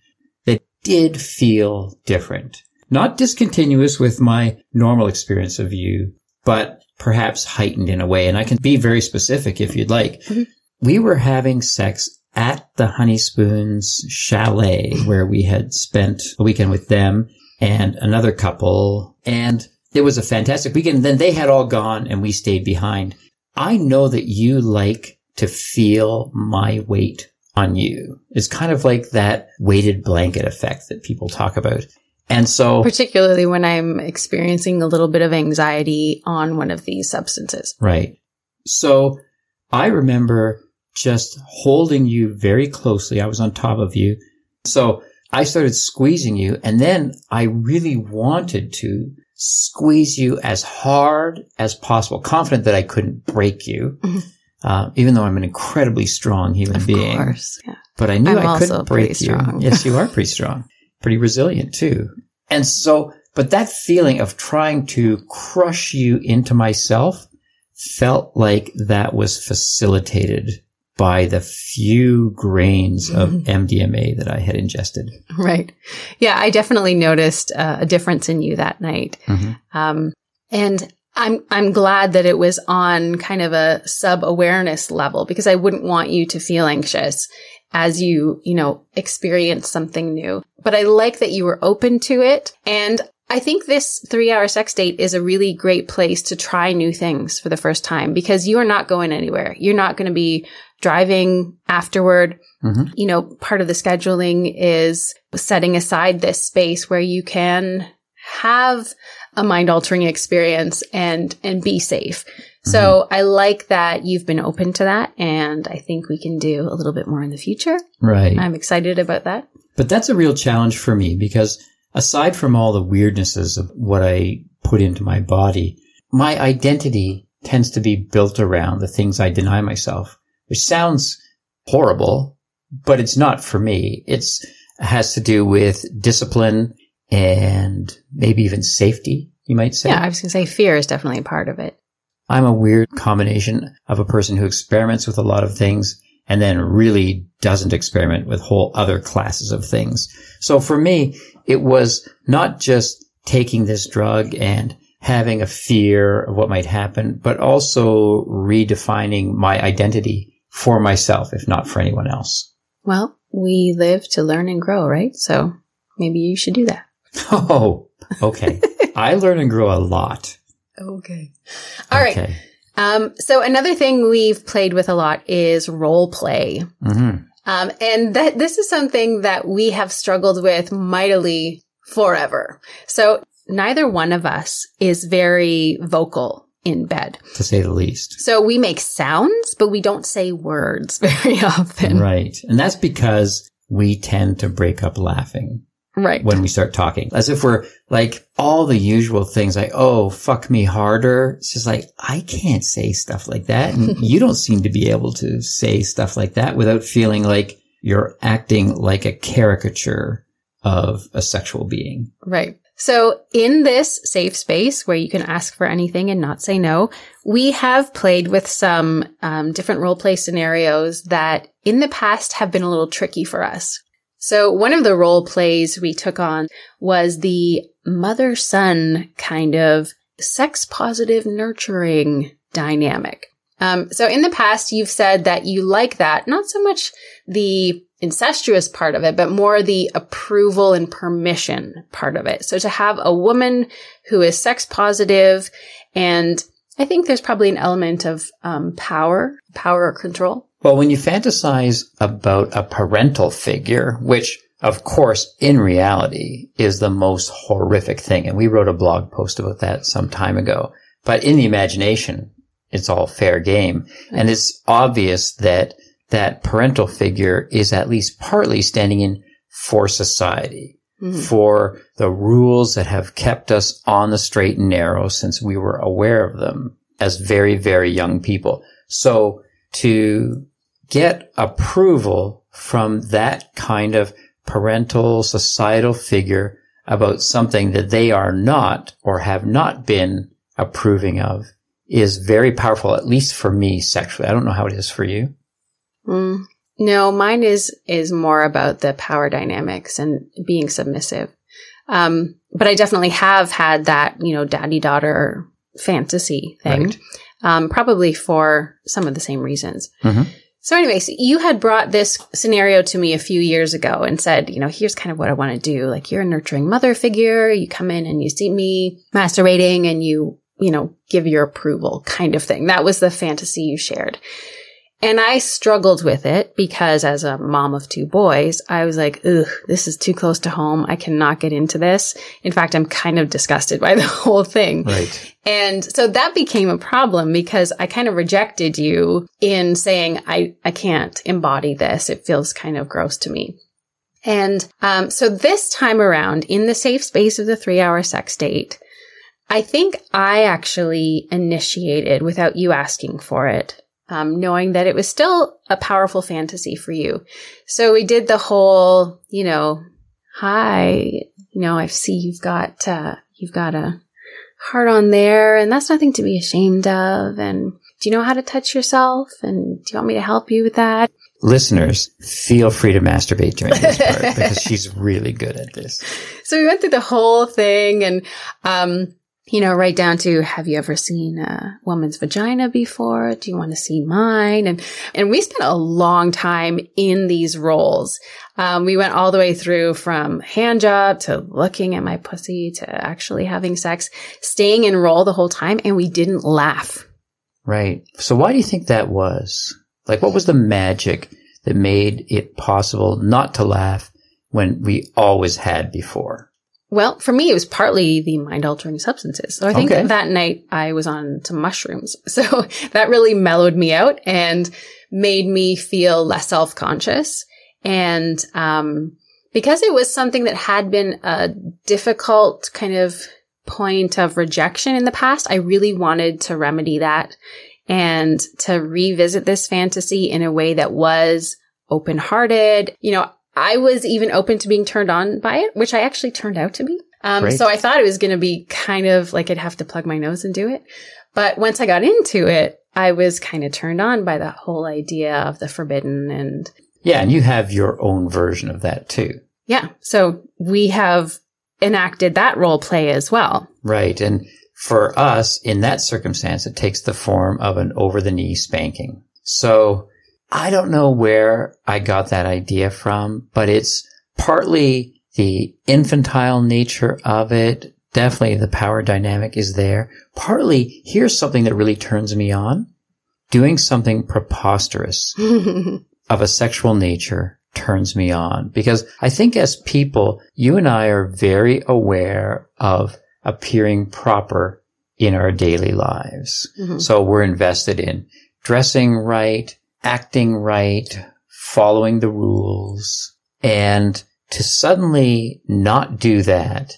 Speaker 1: that did feel different. Not discontinuous with my normal experience of you, but perhaps heightened in a way. And I can be very specific if you'd like.
Speaker 2: Mhm.
Speaker 1: We were having sex at the Honey Spoons chalet where we had spent a weekend with them and another couple. And it was a fantastic weekend. Then they had all gone and we stayed behind. I know that you like to feel my weight on you. It's kind of like that weighted blanket effect that people talk about. And so,
Speaker 2: Particularly when I'm experiencing a little bit of anxiety on one of these substances.
Speaker 1: right. So I remember just holding you very closely. I was on top of you. So I started squeezing you and then I really wanted to squeeze you as hard as possible, confident that I couldn't break you.
Speaker 2: Mhm.
Speaker 1: Uh, even though I'm an incredibly strong human
Speaker 2: Of
Speaker 1: being.
Speaker 2: course. Yeah.
Speaker 1: but I knew
Speaker 2: I'm
Speaker 1: I couldn't break
Speaker 2: pretty
Speaker 1: you. yes, you are *laughs* pretty strong, pretty resilient too. And so, but that feeling of trying to crush you into myself felt like that was facilitated by the few grains of. MDMA that I had ingested.
Speaker 2: Right. Yeah. I definitely noticed uh, a difference in you that night. Um, and I'm, I'm glad that it was on kind of a sub awareness level because I wouldn't want you to feel anxious as you, you know, experience something new. But I like that you were open to it. And I think this three hour sex date is a really great place to try new things for the first time because you are not going anywhere. You're not going to be driving afterward.
Speaker 1: Mhm.
Speaker 2: You know, part of the scheduling is setting aside this space where you can have a mind altering experience and and be safe. So I like that you've been open to that and I think we can do a little bit more in the future.
Speaker 1: Right.
Speaker 2: I'm excited about that.
Speaker 1: But that's a real challenge for me because aside from all the weirdnesses of what I put into my body, my identity tends to be built around the things I deny myself, which sounds horrible, but it's not for me. It's has to do with discipline and maybe even safety, you might say.
Speaker 2: Yeah, I was going to say fear is definitely a part of it.
Speaker 1: I'm a weird combination of a person who experiments with a lot of things and then really doesn't experiment with whole other classes of things. So for me, it was not just taking this drug and having a fear of what might happen, but also redefining my identity for myself, if not for anyone else.
Speaker 2: Well, we live to learn and grow, right? So maybe you should do that. *laughs*
Speaker 1: Oh, okay. *laughs* I learn and grow a lot.
Speaker 2: Okay. All right. Um, so another thing we've played with a lot is role play. Mm-hmm. Um, and that this is something that we have struggled with mightily forever. So neither one of us is very vocal in bed.
Speaker 1: To say the least.
Speaker 2: So we make sounds, but we don't say words *laughs* very often.
Speaker 1: Right. And that's because we tend to break up laughing.
Speaker 2: Right.
Speaker 1: When we start talking, as if we're like all the usual things like, oh, fuck me harder. It's just like, I can't say stuff like that. And *laughs* you don't seem to be able to say stuff like that without feeling like you're acting like a caricature of a sexual being.
Speaker 2: Right. So in this safe space where you can ask for anything and not say no, we have played with some um, different role play scenarios that in the past have been a little tricky for us. So one of the role plays we took on was the mother son kind of sex positive nurturing dynamic. Um, so in the past, you've said that you like that, not so much the incestuous part of it, but more the approval and permission part of it. So to have a woman who is sex positive and I think there's probably an element of um, power, power or control.
Speaker 1: Well, when you fantasize about a parental figure, which of course in reality is the most horrific thing, and we wrote a blog post about that some time ago, but in the imagination, it's all fair game. And it's obvious that that parental figure is at least partly standing in for society, mm-hmm. for the rules that have kept us on the straight and narrow since we were aware of them as very, very young people. So to get approval from that kind of parental societal figure about something that they are not or have not been approving of is very powerful, at least for me sexually. I don't know how it is for you.
Speaker 2: Mm, no, mine is is more about the power dynamics and being submissive. Um, but I definitely have had that, you know, daddy daughter fantasy thing, right. Um, probably for some of the same reasons. Mm-hmm. So, anyways, you had brought this scenario to me a few years ago and said, you know, here's kind of what I want to do. Like, you're a nurturing mother figure. You come in and you see me masturbating and you, you know, give your approval kind of thing. That was the fantasy you shared. And I struggled with it because as a mom of two boys, I was like, ugh, this is too close to home. I cannot get into this. In fact, I'm kind of disgusted by *laughs* the whole thing.
Speaker 1: Right.
Speaker 2: And so that became a problem because I kind of rejected you in saying, I, I can't embody this. It feels kind of gross to me. And um, so this time around, in the safe space of the three hour sex date, I think I actually initiated without you asking for it um, knowing that it was still a powerful fantasy for you. So we did the whole, you know, hi, you know, I see you've got, uh, you've got a heart on there and that's nothing to be ashamed of. And do you know how to touch yourself? And do you want me to help you with that?
Speaker 1: Listeners, feel free to masturbate during this part *laughs* because she's really good at this.
Speaker 2: So we went through the whole thing and, um, you know, right down to have you ever seen a woman's vagina before? Do you want to see mine? And and we spent a long time in these roles. Um, we went all the way through from hand job to looking at my pussy to actually having sex, staying in role the whole time, and we didn't laugh.
Speaker 1: Right. So why do you think that was? Like, what was the magic that made it possible not to laugh when we always had before?
Speaker 2: Well, for me, it was partly the mind altering substances. So I think okay. that night I was on to mushrooms. *laughs* So that really mellowed me out and made me feel less self conscious. And, um, because it was something that had been a difficult kind of point of rejection in the past, I really wanted to remedy that and to revisit this fantasy in a way that was open hearted. You know, I was even open to being turned on by it, which I actually turned out to be. Um, so I thought it was going to be kind of like I'd have to plug my nose and do it. But once I got into it, I was kind of turned on by the whole idea of the forbidden and.
Speaker 1: Yeah. And you have your own version of that too.
Speaker 2: Yeah. So we have enacted that role play as well.
Speaker 1: Right. And for us, in that circumstance, it takes the form of an over the knee spanking. So I don't know where I got that idea from, but it's partly the infantile nature of it. Definitely the power dynamic is there. Partly, here's something that really turns me on. Doing something preposterous *laughs* of a sexual nature turns me on because I think as people, you and I are very aware of appearing proper in our daily lives. Mm-hmm. So we're invested in dressing right, acting right, following the rules, and to suddenly not do that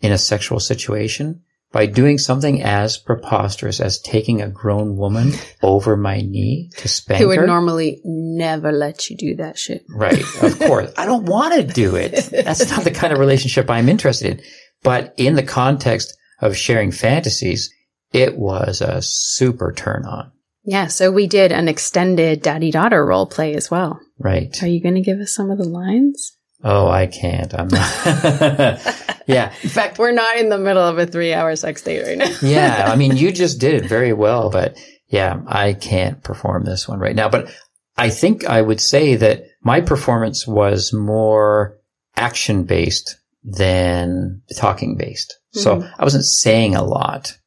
Speaker 1: in a sexual situation by doing something as preposterous as taking a grown woman *laughs* over my knee to spank
Speaker 2: Who would
Speaker 1: her.
Speaker 2: normally never let you do that shit.
Speaker 1: Right. Of *laughs* course. I don't want to do it. That's not the kind of relationship I'm interested in. But in the context of sharing fantasies, it was a super turn on.
Speaker 2: Yeah. So we did an extended daddy daughter role play as well.
Speaker 1: Right.
Speaker 2: Are you going to give us some of the lines?
Speaker 1: Oh, I can't. I'm not. *laughs* yeah.
Speaker 2: In fact, we're not in the middle of a three hour sex date right now.
Speaker 1: yeah. I mean, you just *laughs* did it very well, but yeah, I can't perform this one right now. But I think I would say that my performance was more action based than talking based. Mm-hmm. So I wasn't saying a lot,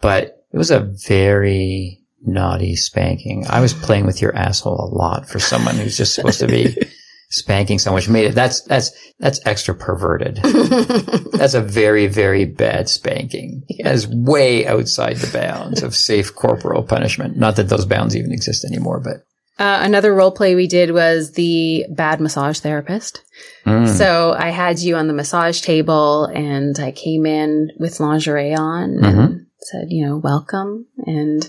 Speaker 1: but it was a very naughty spanking. I was playing with your asshole a lot for someone who's just supposed to be *laughs* spanking someone, which made it, that's, that's, that's extra perverted. *laughs* that's a very, very bad spanking. That is way outside the bounds of safe corporal punishment. Not that those bounds even exist anymore, but.
Speaker 2: Uh, another role play we did was the bad massage therapist. Mm. So I had you on the massage table and I came in with lingerie on mm-hmm. and said, you know, welcome and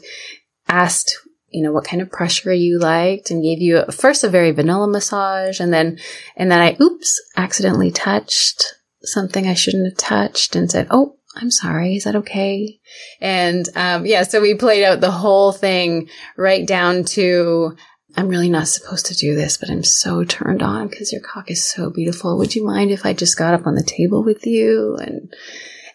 Speaker 2: asked you know, what kind of pressure you liked and gave you first a very vanilla massage and then, and then I, oops, accidentally touched something I shouldn't have touched and said, Oh, I'm sorry. Is that okay? And, um, yeah, so we played out the whole thing right down to, I'm really not supposed to do this, but I'm so turned on because your cock is so beautiful. Would you mind if I just got up on the table with you? And,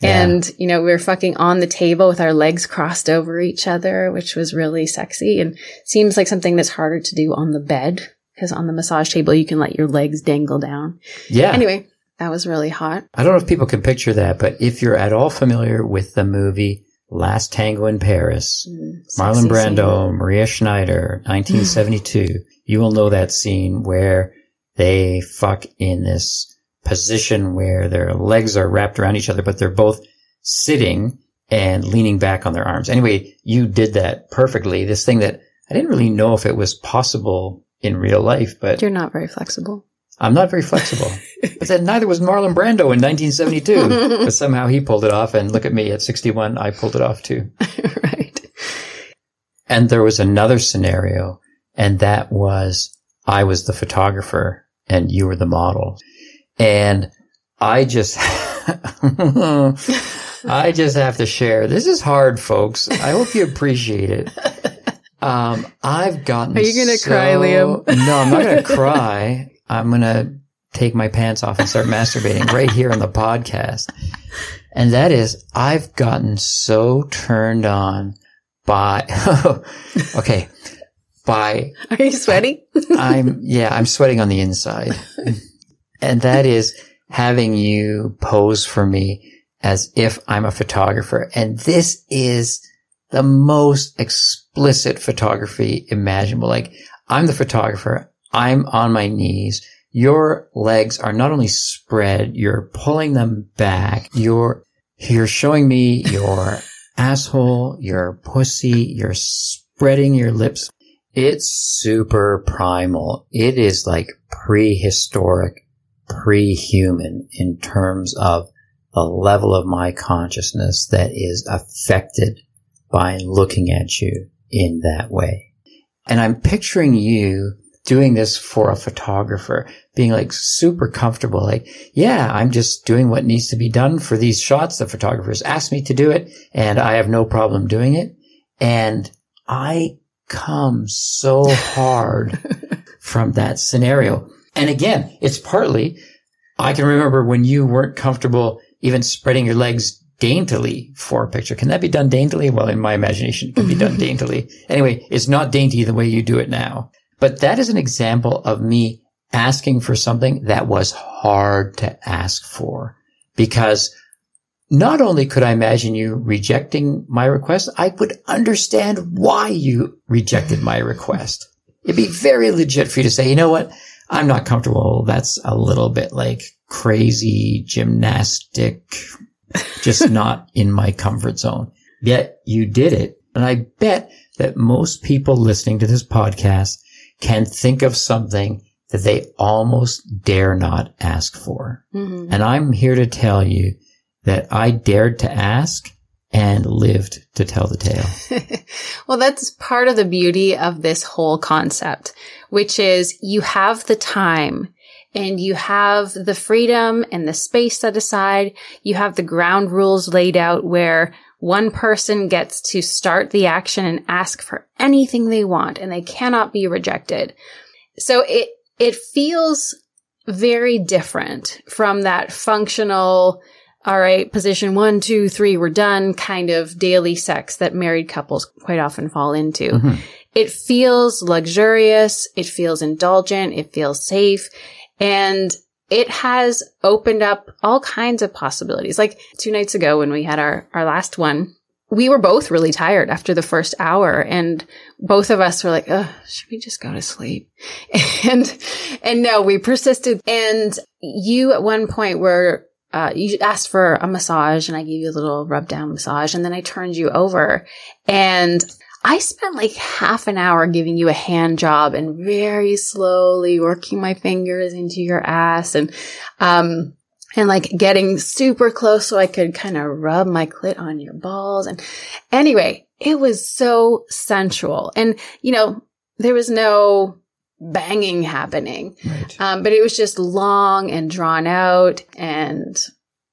Speaker 2: and, you know, we were fucking on the table with our legs crossed over each other, which was really sexy and seems like something that's harder to do on the bed because on the massage table, you can let your legs dangle down.
Speaker 1: Yeah.
Speaker 2: Anyway, that was really hot.
Speaker 1: I don't know if people can picture that, but if you're at all familiar with the movie Last Tango in Paris, mm, Marlon Brando, scene. Maria Schneider, 1972, *sighs* you will know that scene where they fuck in this position where their legs are wrapped around each other, but they're both sitting and leaning back on their arms. Anyway, you did that perfectly. This thing that I didn't really know if it was possible in real life, but
Speaker 2: you're not very flexible.
Speaker 1: I'm not very flexible. *laughs* but then neither was Marlon Brando in 1972. *laughs* but somehow he pulled it off. And look at me at 61, I pulled it off too. *laughs*
Speaker 2: right.
Speaker 1: And there was another scenario, and that was I was the photographer and you were the model. And I just, *laughs* I just have to share. This is hard, folks. I hope you appreciate it. Um, I've gotten.
Speaker 2: Are you going to
Speaker 1: so,
Speaker 2: cry, Liam?
Speaker 1: No, I'm not going *laughs* to cry. I'm going to take my pants off and start masturbating right here on the podcast. And that is, I've gotten so turned on by, *laughs* okay, by.
Speaker 2: Are you sweating?
Speaker 1: I'm, yeah, I'm sweating on the inside and that is having you pose for me as if I'm a photographer. And this is the most explicit photography imaginable. Like I'm the photographer. I'm on my knees. Your legs are not only spread, you're pulling them back. You're, you're showing me your *laughs* asshole, your pussy, you're spreading your lips. It's super primal. It is like prehistoric pre-human in terms of the level of my consciousness that is affected by looking at you in that way. And I'm picturing you doing this for a photographer, being like super comfortable. Like, yeah, I'm just doing what needs to be done for these shots. The photographers asked me to do it and I have no problem doing it. And I come so hard *laughs* from that scenario. And again, it's partly, I can remember when you weren't comfortable even spreading your legs daintily for a picture. Can that be done daintily? Well, in my imagination, it can be done *laughs* daintily. Anyway, it's not dainty the way you do it now. But that is an example of me asking for something that was hard to ask for because not only could I imagine you rejecting my request, I would understand why you rejected my request. It'd be very legit for you to say, you know what? I'm not comfortable. That's a little bit like crazy gymnastic, just *laughs* not in my comfort zone. Yet you did it. And I bet that most people listening to this podcast can think of something that they almost dare not ask for. Mm-hmm. And I'm here to tell you that I dared to ask and lived to tell the tale. *laughs*
Speaker 2: well, that's part of the beauty of this whole concept, which is you have the time and you have the freedom and the space set aside. You have the ground rules laid out where one person gets to start the action and ask for anything they want and they cannot be rejected. So it, it feels very different from that functional, all right, position one, two, three, we're done kind of daily sex that married couples quite often fall into. Mm-hmm. It feels luxurious. It feels indulgent. It feels safe. And it has opened up all kinds of possibilities. Like two nights ago when we had our, our last one, we were both really tired after the first hour and both of us were like, should we just go to sleep? *laughs* And, and no, we persisted. And you at one point were, uh, you asked for a massage and I gave you a little rub down massage and then I turned you over and I spent like half an hour giving you a hand job and very slowly working my fingers into your ass and, um, and like getting super close so I could kind of rub my clit on your balls. And anyway, it was so sensual. And, you know, there was no banging happening. Right. Um, but it was just long and drawn out and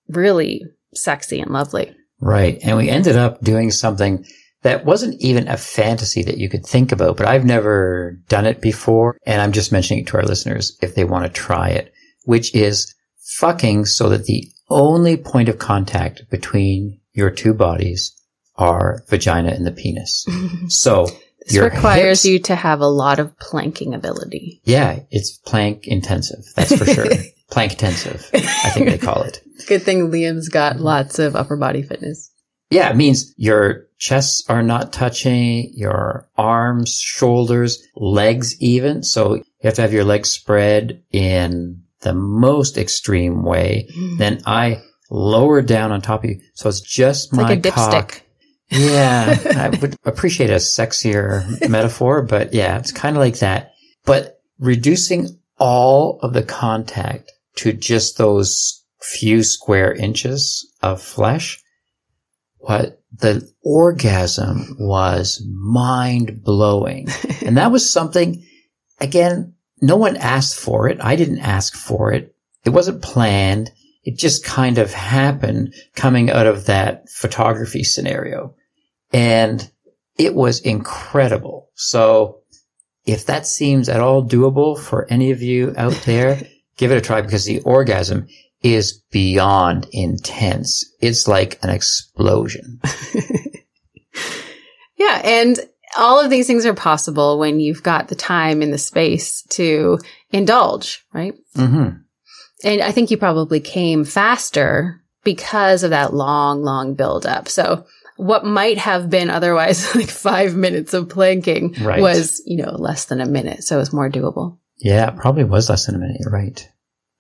Speaker 2: really sexy and lovely.
Speaker 1: Right. And we ended up doing something that wasn't even a fantasy that you could think about, but I've never done it before. And I'm just mentioning it to our listeners if they want to try it, which is fucking so that the only point of contact between your two bodies are vagina and the penis. *laughs* so
Speaker 2: this requires hips, you to have a lot of planking ability.
Speaker 1: Yeah, it's plank intensive. That's for sure. *laughs* plank intensive, I think they call it. *laughs*
Speaker 2: Good thing Liam's got lots of upper body fitness.
Speaker 1: Yeah, it means your chests are not touching, your arms, shoulders, legs even. So you have to have your legs spread in the most extreme way. Mm. Then I lower down on top of you. So it's just it's my like a cock. Yeah, I would appreciate a sexier metaphor, but yeah, it's kind of like that. But reducing all of the contact to just those few square inches of flesh what the orgasm was mind blowing. *laughs* and that was something, again, no one asked for it. I didn't ask for it. It wasn't planned. It just kind of happened coming out of that photography scenario. And it was incredible. So if that seems at all doable for any of you out there, *laughs* give it a try because the orgasm is beyond intense. It's like an explosion. *laughs*
Speaker 2: yeah. And all of these things are possible when you've got the time and the space to indulge, right? Mm-hmm. And I think you probably came faster because of that long, long build up. So what might have been otherwise *laughs* like five minutes of planking right. was, you know, less than a minute. So it was more doable.
Speaker 1: Yeah, it probably was less than a minute. You're right.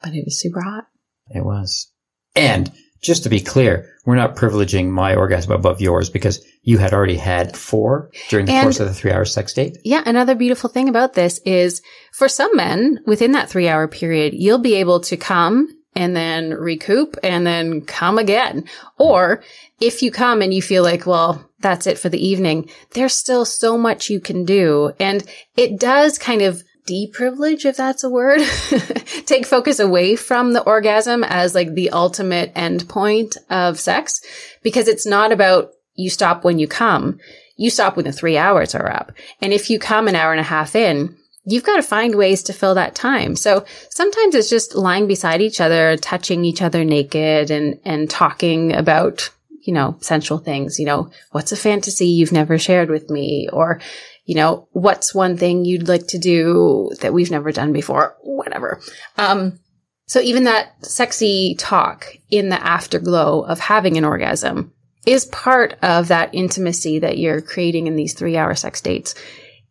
Speaker 2: But it was super hot.
Speaker 1: It was. And just to be clear, we're not privileging my orgasm above yours because you had already had four during the
Speaker 2: And-
Speaker 1: course of the three hour sex date.
Speaker 2: Yeah, another beautiful thing about this is for some men within that three hour period, you'll be able to come and then recoup and then come again. Or if you come and you feel like, well, that's it for the evening, there's still so much you can do. And it does kind of deprivilege, if that's a word, *laughs* take focus away from the orgasm as like the ultimate end point of sex because it's not about you stop when you come. You stop when the three hours are up. And if you come an hour and a half in, you've got to find ways to fill that time. So sometimes it's just lying beside each other, touching each other naked and, and talking about, you know, sensual things. You know, what's a fantasy you've never shared with me? Or, you know, what's one thing you'd like to do that we've never done before? Whatever. Um, so even that sexy talk in the afterglow of having an orgasm is part of that intimacy that you're creating in these three hour sex dates.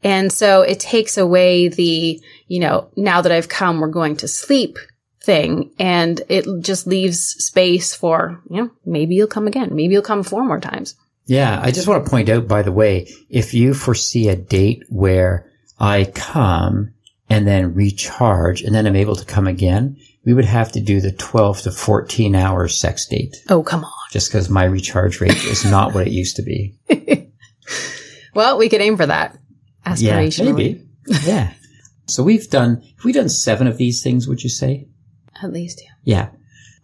Speaker 2: And so it takes away the, you know, now that I've come, we're going to sleep thing. And it just leaves space for, you know, maybe you'll come again. Maybe you'll come four more times.
Speaker 1: Yeah, I just want to point out, by the way, if you foresee a date where I come and then recharge and then I'm able to come again, we would have to do the 12 to 14 hour sex date
Speaker 2: Oh, come on.
Speaker 1: just because my recharge rate is not what it used to be. *laughs*
Speaker 2: Well, we could aim for that.
Speaker 1: Yeah, maybe. Yeah. *laughs* So we've done, have we done seven of these things, would you say?
Speaker 2: At least, yeah.
Speaker 1: Yeah.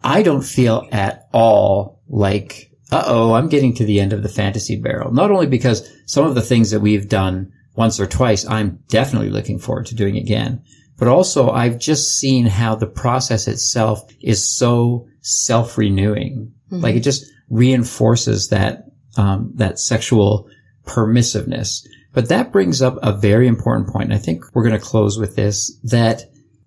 Speaker 1: I don't feel at all like, uh oh, I'm getting to the end of the fantasy barrel. Not only because some of the things that we've done once or twice, I'm definitely looking forward to doing again. But also I've just seen how the process itself is so self-renewing. Like it just reinforces that, um, that sexual permissiveness. But that brings up a very important point. And I think we're going to close with this that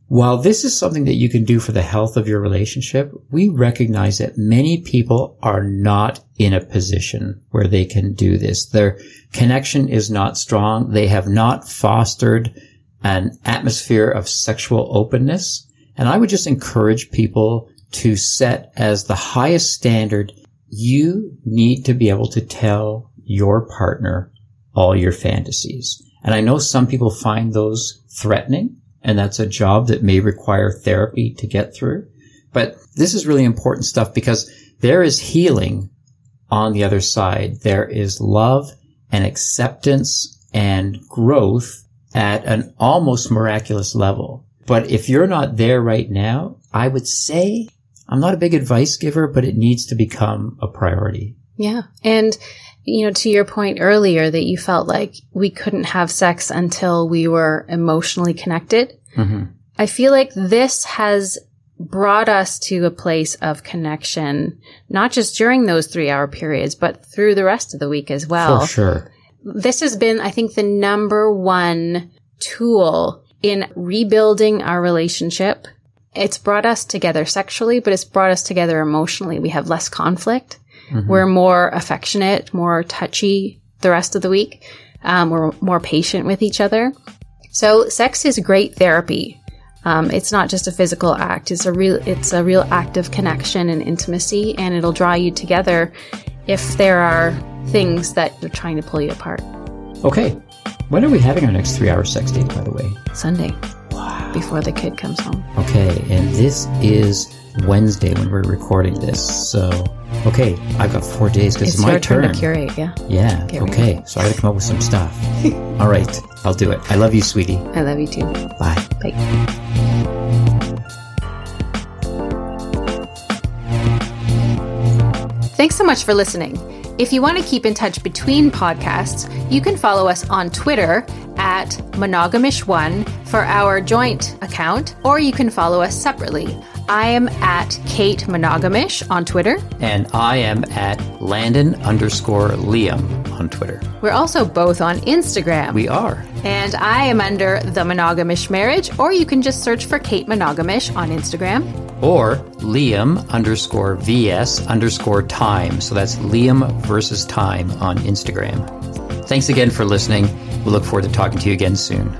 Speaker 1: while this is something that you can do for the health of your relationship, we recognize that many people are not in a position where they can do this. Their connection is not strong. They have not fostered an atmosphere of sexual openness. And I would just encourage people to set as the highest standard, you need to be able to tell your partner all your fantasies. And I know some people find those threatening and that's a job that may require therapy to get through. But this is really important stuff because there is healing on the other side. There is love and acceptance and growth at an almost miraculous level. But if you're not there right now, I would say I'm not a big advice giver, but it needs to become a priority.
Speaker 2: Yeah. And, you know, to your point earlier that you felt like we couldn't have sex until we were emotionally connected.
Speaker 1: hmm
Speaker 2: I feel like this has brought us to a place of connection, not just during those three hour periods, but through the rest of the week as well.
Speaker 1: For sure.
Speaker 2: This has been, I think, the number one tool in rebuilding our relationship. It's brought us together sexually, but it's brought us together emotionally. We have less conflict. We're more affectionate, more touchy the rest of the week. Um, we're more patient with each other. So sex is great therapy. Um, it's not just a physical act. It's a real, it's a real act of connection and intimacy, and it'll draw you together if there are things that are trying to pull you apart.
Speaker 1: Okay. When are we having our next three hour sex date, by the way?
Speaker 2: Sunday, before the kid comes home.
Speaker 1: Okay, and this is Wednesday when we're recording this. So, okay, I've got four days because
Speaker 2: It's
Speaker 1: it's my
Speaker 2: turn
Speaker 1: turn.
Speaker 2: to curate, yeah.
Speaker 1: Yeah,
Speaker 2: Get ready.
Speaker 1: okay. So I gotta come up with some stuff. *laughs* All right, I'll do it. I love you, sweetie.
Speaker 2: I love you too.
Speaker 1: Bye.
Speaker 2: Bye. Thanks so much for listening. If you want to keep in touch between podcasts, you can follow us on Twitter at Monogamish1 for our joint account, or you can follow us separately. I am at Kate Monogamish on Twitter.
Speaker 1: And I am at Landon underscore Liam on Twitter.
Speaker 2: We're also both on Instagram.
Speaker 1: We are.
Speaker 2: And I am under The Monogamish Marriage, or you can just search for Kate Monogamish on Instagram.
Speaker 1: Or Liam underscore VS underscore time. So that's Liam versus time on Instagram. Thanks again for listening. We look forward to talking to you again soon.